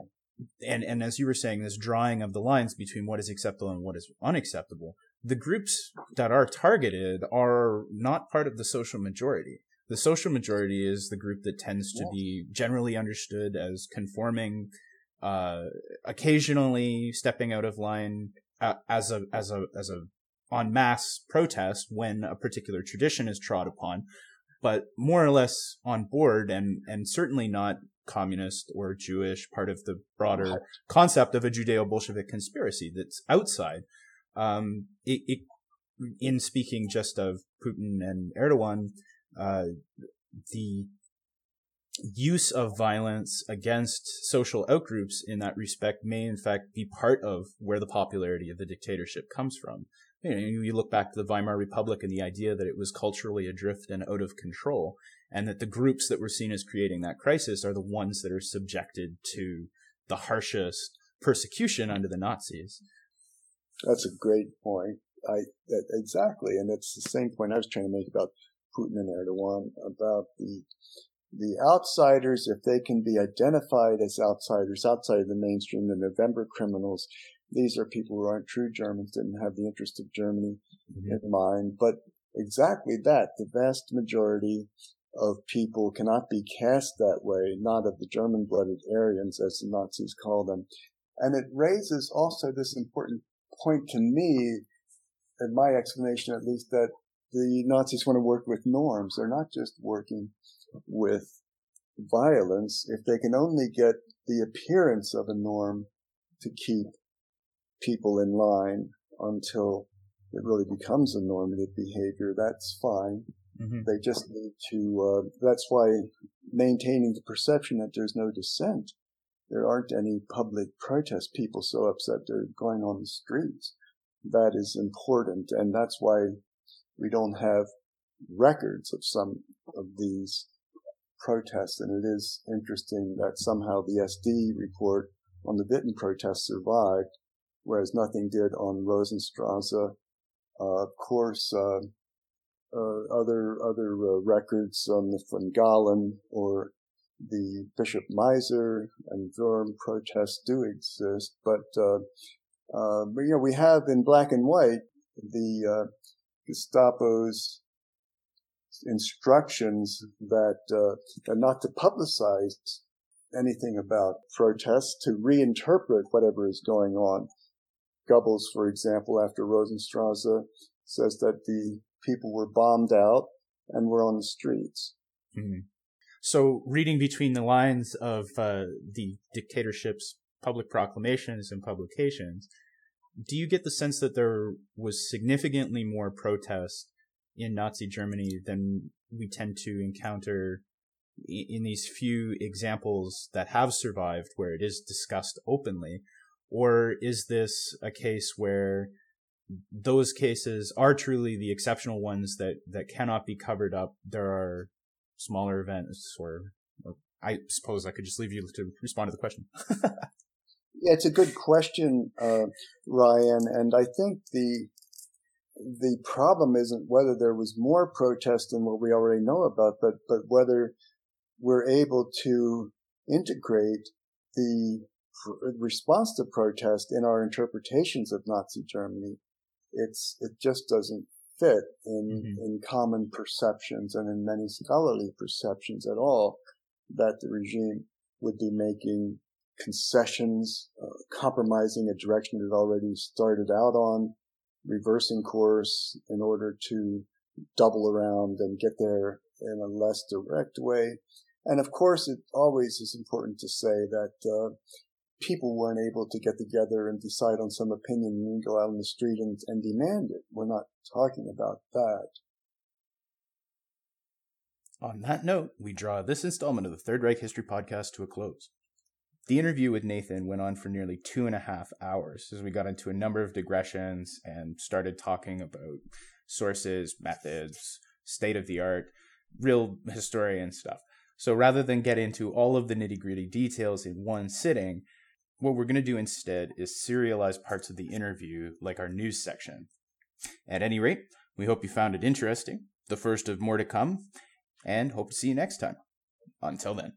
S2: And and as you were saying, this drawing of the lines between what is acceptable and what is unacceptable. The groups that are targeted are not part of the social majority the social majority is the group that tends to be generally understood as conforming, uh, occasionally stepping out of line uh, as a as a as a en masse protest when a particular tradition is trod upon, but more or less on board and and certainly not communist or Jewish, part of the broader concept of a Judeo-Bolshevik conspiracy that's outside. Um, it, it, in speaking just of Putin and Erdogan, uh, the use of violence against social outgroups in that respect may in fact be part of where the popularity of the dictatorship comes from. You, know, you look back to the Weimar Republic and the idea that it was culturally adrift and out of control, and that the groups that were seen as creating that crisis are the ones that are subjected to the harshest persecution under the Nazis.
S3: That's a great point. I exactly, and it's the same point I was trying to make about Putin and Erdogan about the the outsiders, if they can be identified as outsiders outside of the mainstream, the November criminals, these are people who aren't true Germans, didn't have the interest of Germany mm-hmm. in mind. But exactly that, the vast majority of people cannot be cast that way, not of the German blooded Aryans, as the Nazis call them. And it raises also this important point to me, in my explanation at least, that the Nazis want to work with norms. They're not just working with violence. If they can only get the appearance of a norm to keep people in line until it really becomes a normative behavior, that's fine. Mm-hmm. They just need to, uh, that's why maintaining the perception that there's no dissent. There aren't any public protest people so upset they're going on the streets. That is important. And that's why we don't have records of some of these protests. And it is interesting that somehow the SD report on the Witten protests survived, whereas nothing did on Rosenstrasse Uh, of course, uh, uh, other other uh, records on the von Galen or the Bishop Meiser and Wurm protests do exist, but, uh, but you know we have in black and white the Gestapo's instructions that uh, not to publicize anything about protests, to reinterpret whatever is going on. Goebbels, for example, after Rosenstrasse, says that the people were bombed out and were on the streets.
S2: Mm-hmm. So, reading between the lines of uh, the dictatorship's public proclamations and publications, do you get the sense that there was significantly more protest in Nazi Germany than we tend to encounter in these few examples that have survived where it is discussed openly? Or is this a case where those cases are truly the exceptional ones that, that cannot be covered up? There are smaller events or, or I suppose I could just leave you to respond to the question.
S3: yeah, it's a good question, uh, Ryan. And I think the the problem isn't whether there was more protest than what we already know about, but, but whether we're able to integrate the response to protest in our interpretations of Nazi Germany. It's, it just doesn't fit in, mm-hmm. in common perceptions and in many scholarly perceptions at all that the regime would be making concessions, uh, compromising a direction it already started out on, reversing course in order to double around and get there in a less direct way. And of course, it always is important to say that uh, people weren't able to get together and decide on some opinion and go out on the street and, and demand it. We're not talking about that.
S2: On that note, we draw this installment of the Third Reich History Podcast to a close. The interview with Nathan went on for nearly two and a half hours as we got into a number of digressions and started talking about sources, methods, state of the art, real historian stuff. So rather than get into all of the nitty gritty details in one sitting, what we're going to do instead is serialize parts of the interview like our news section. At any rate, we hope you found it interesting, the first of more to come, and hope to see you next time. Until then.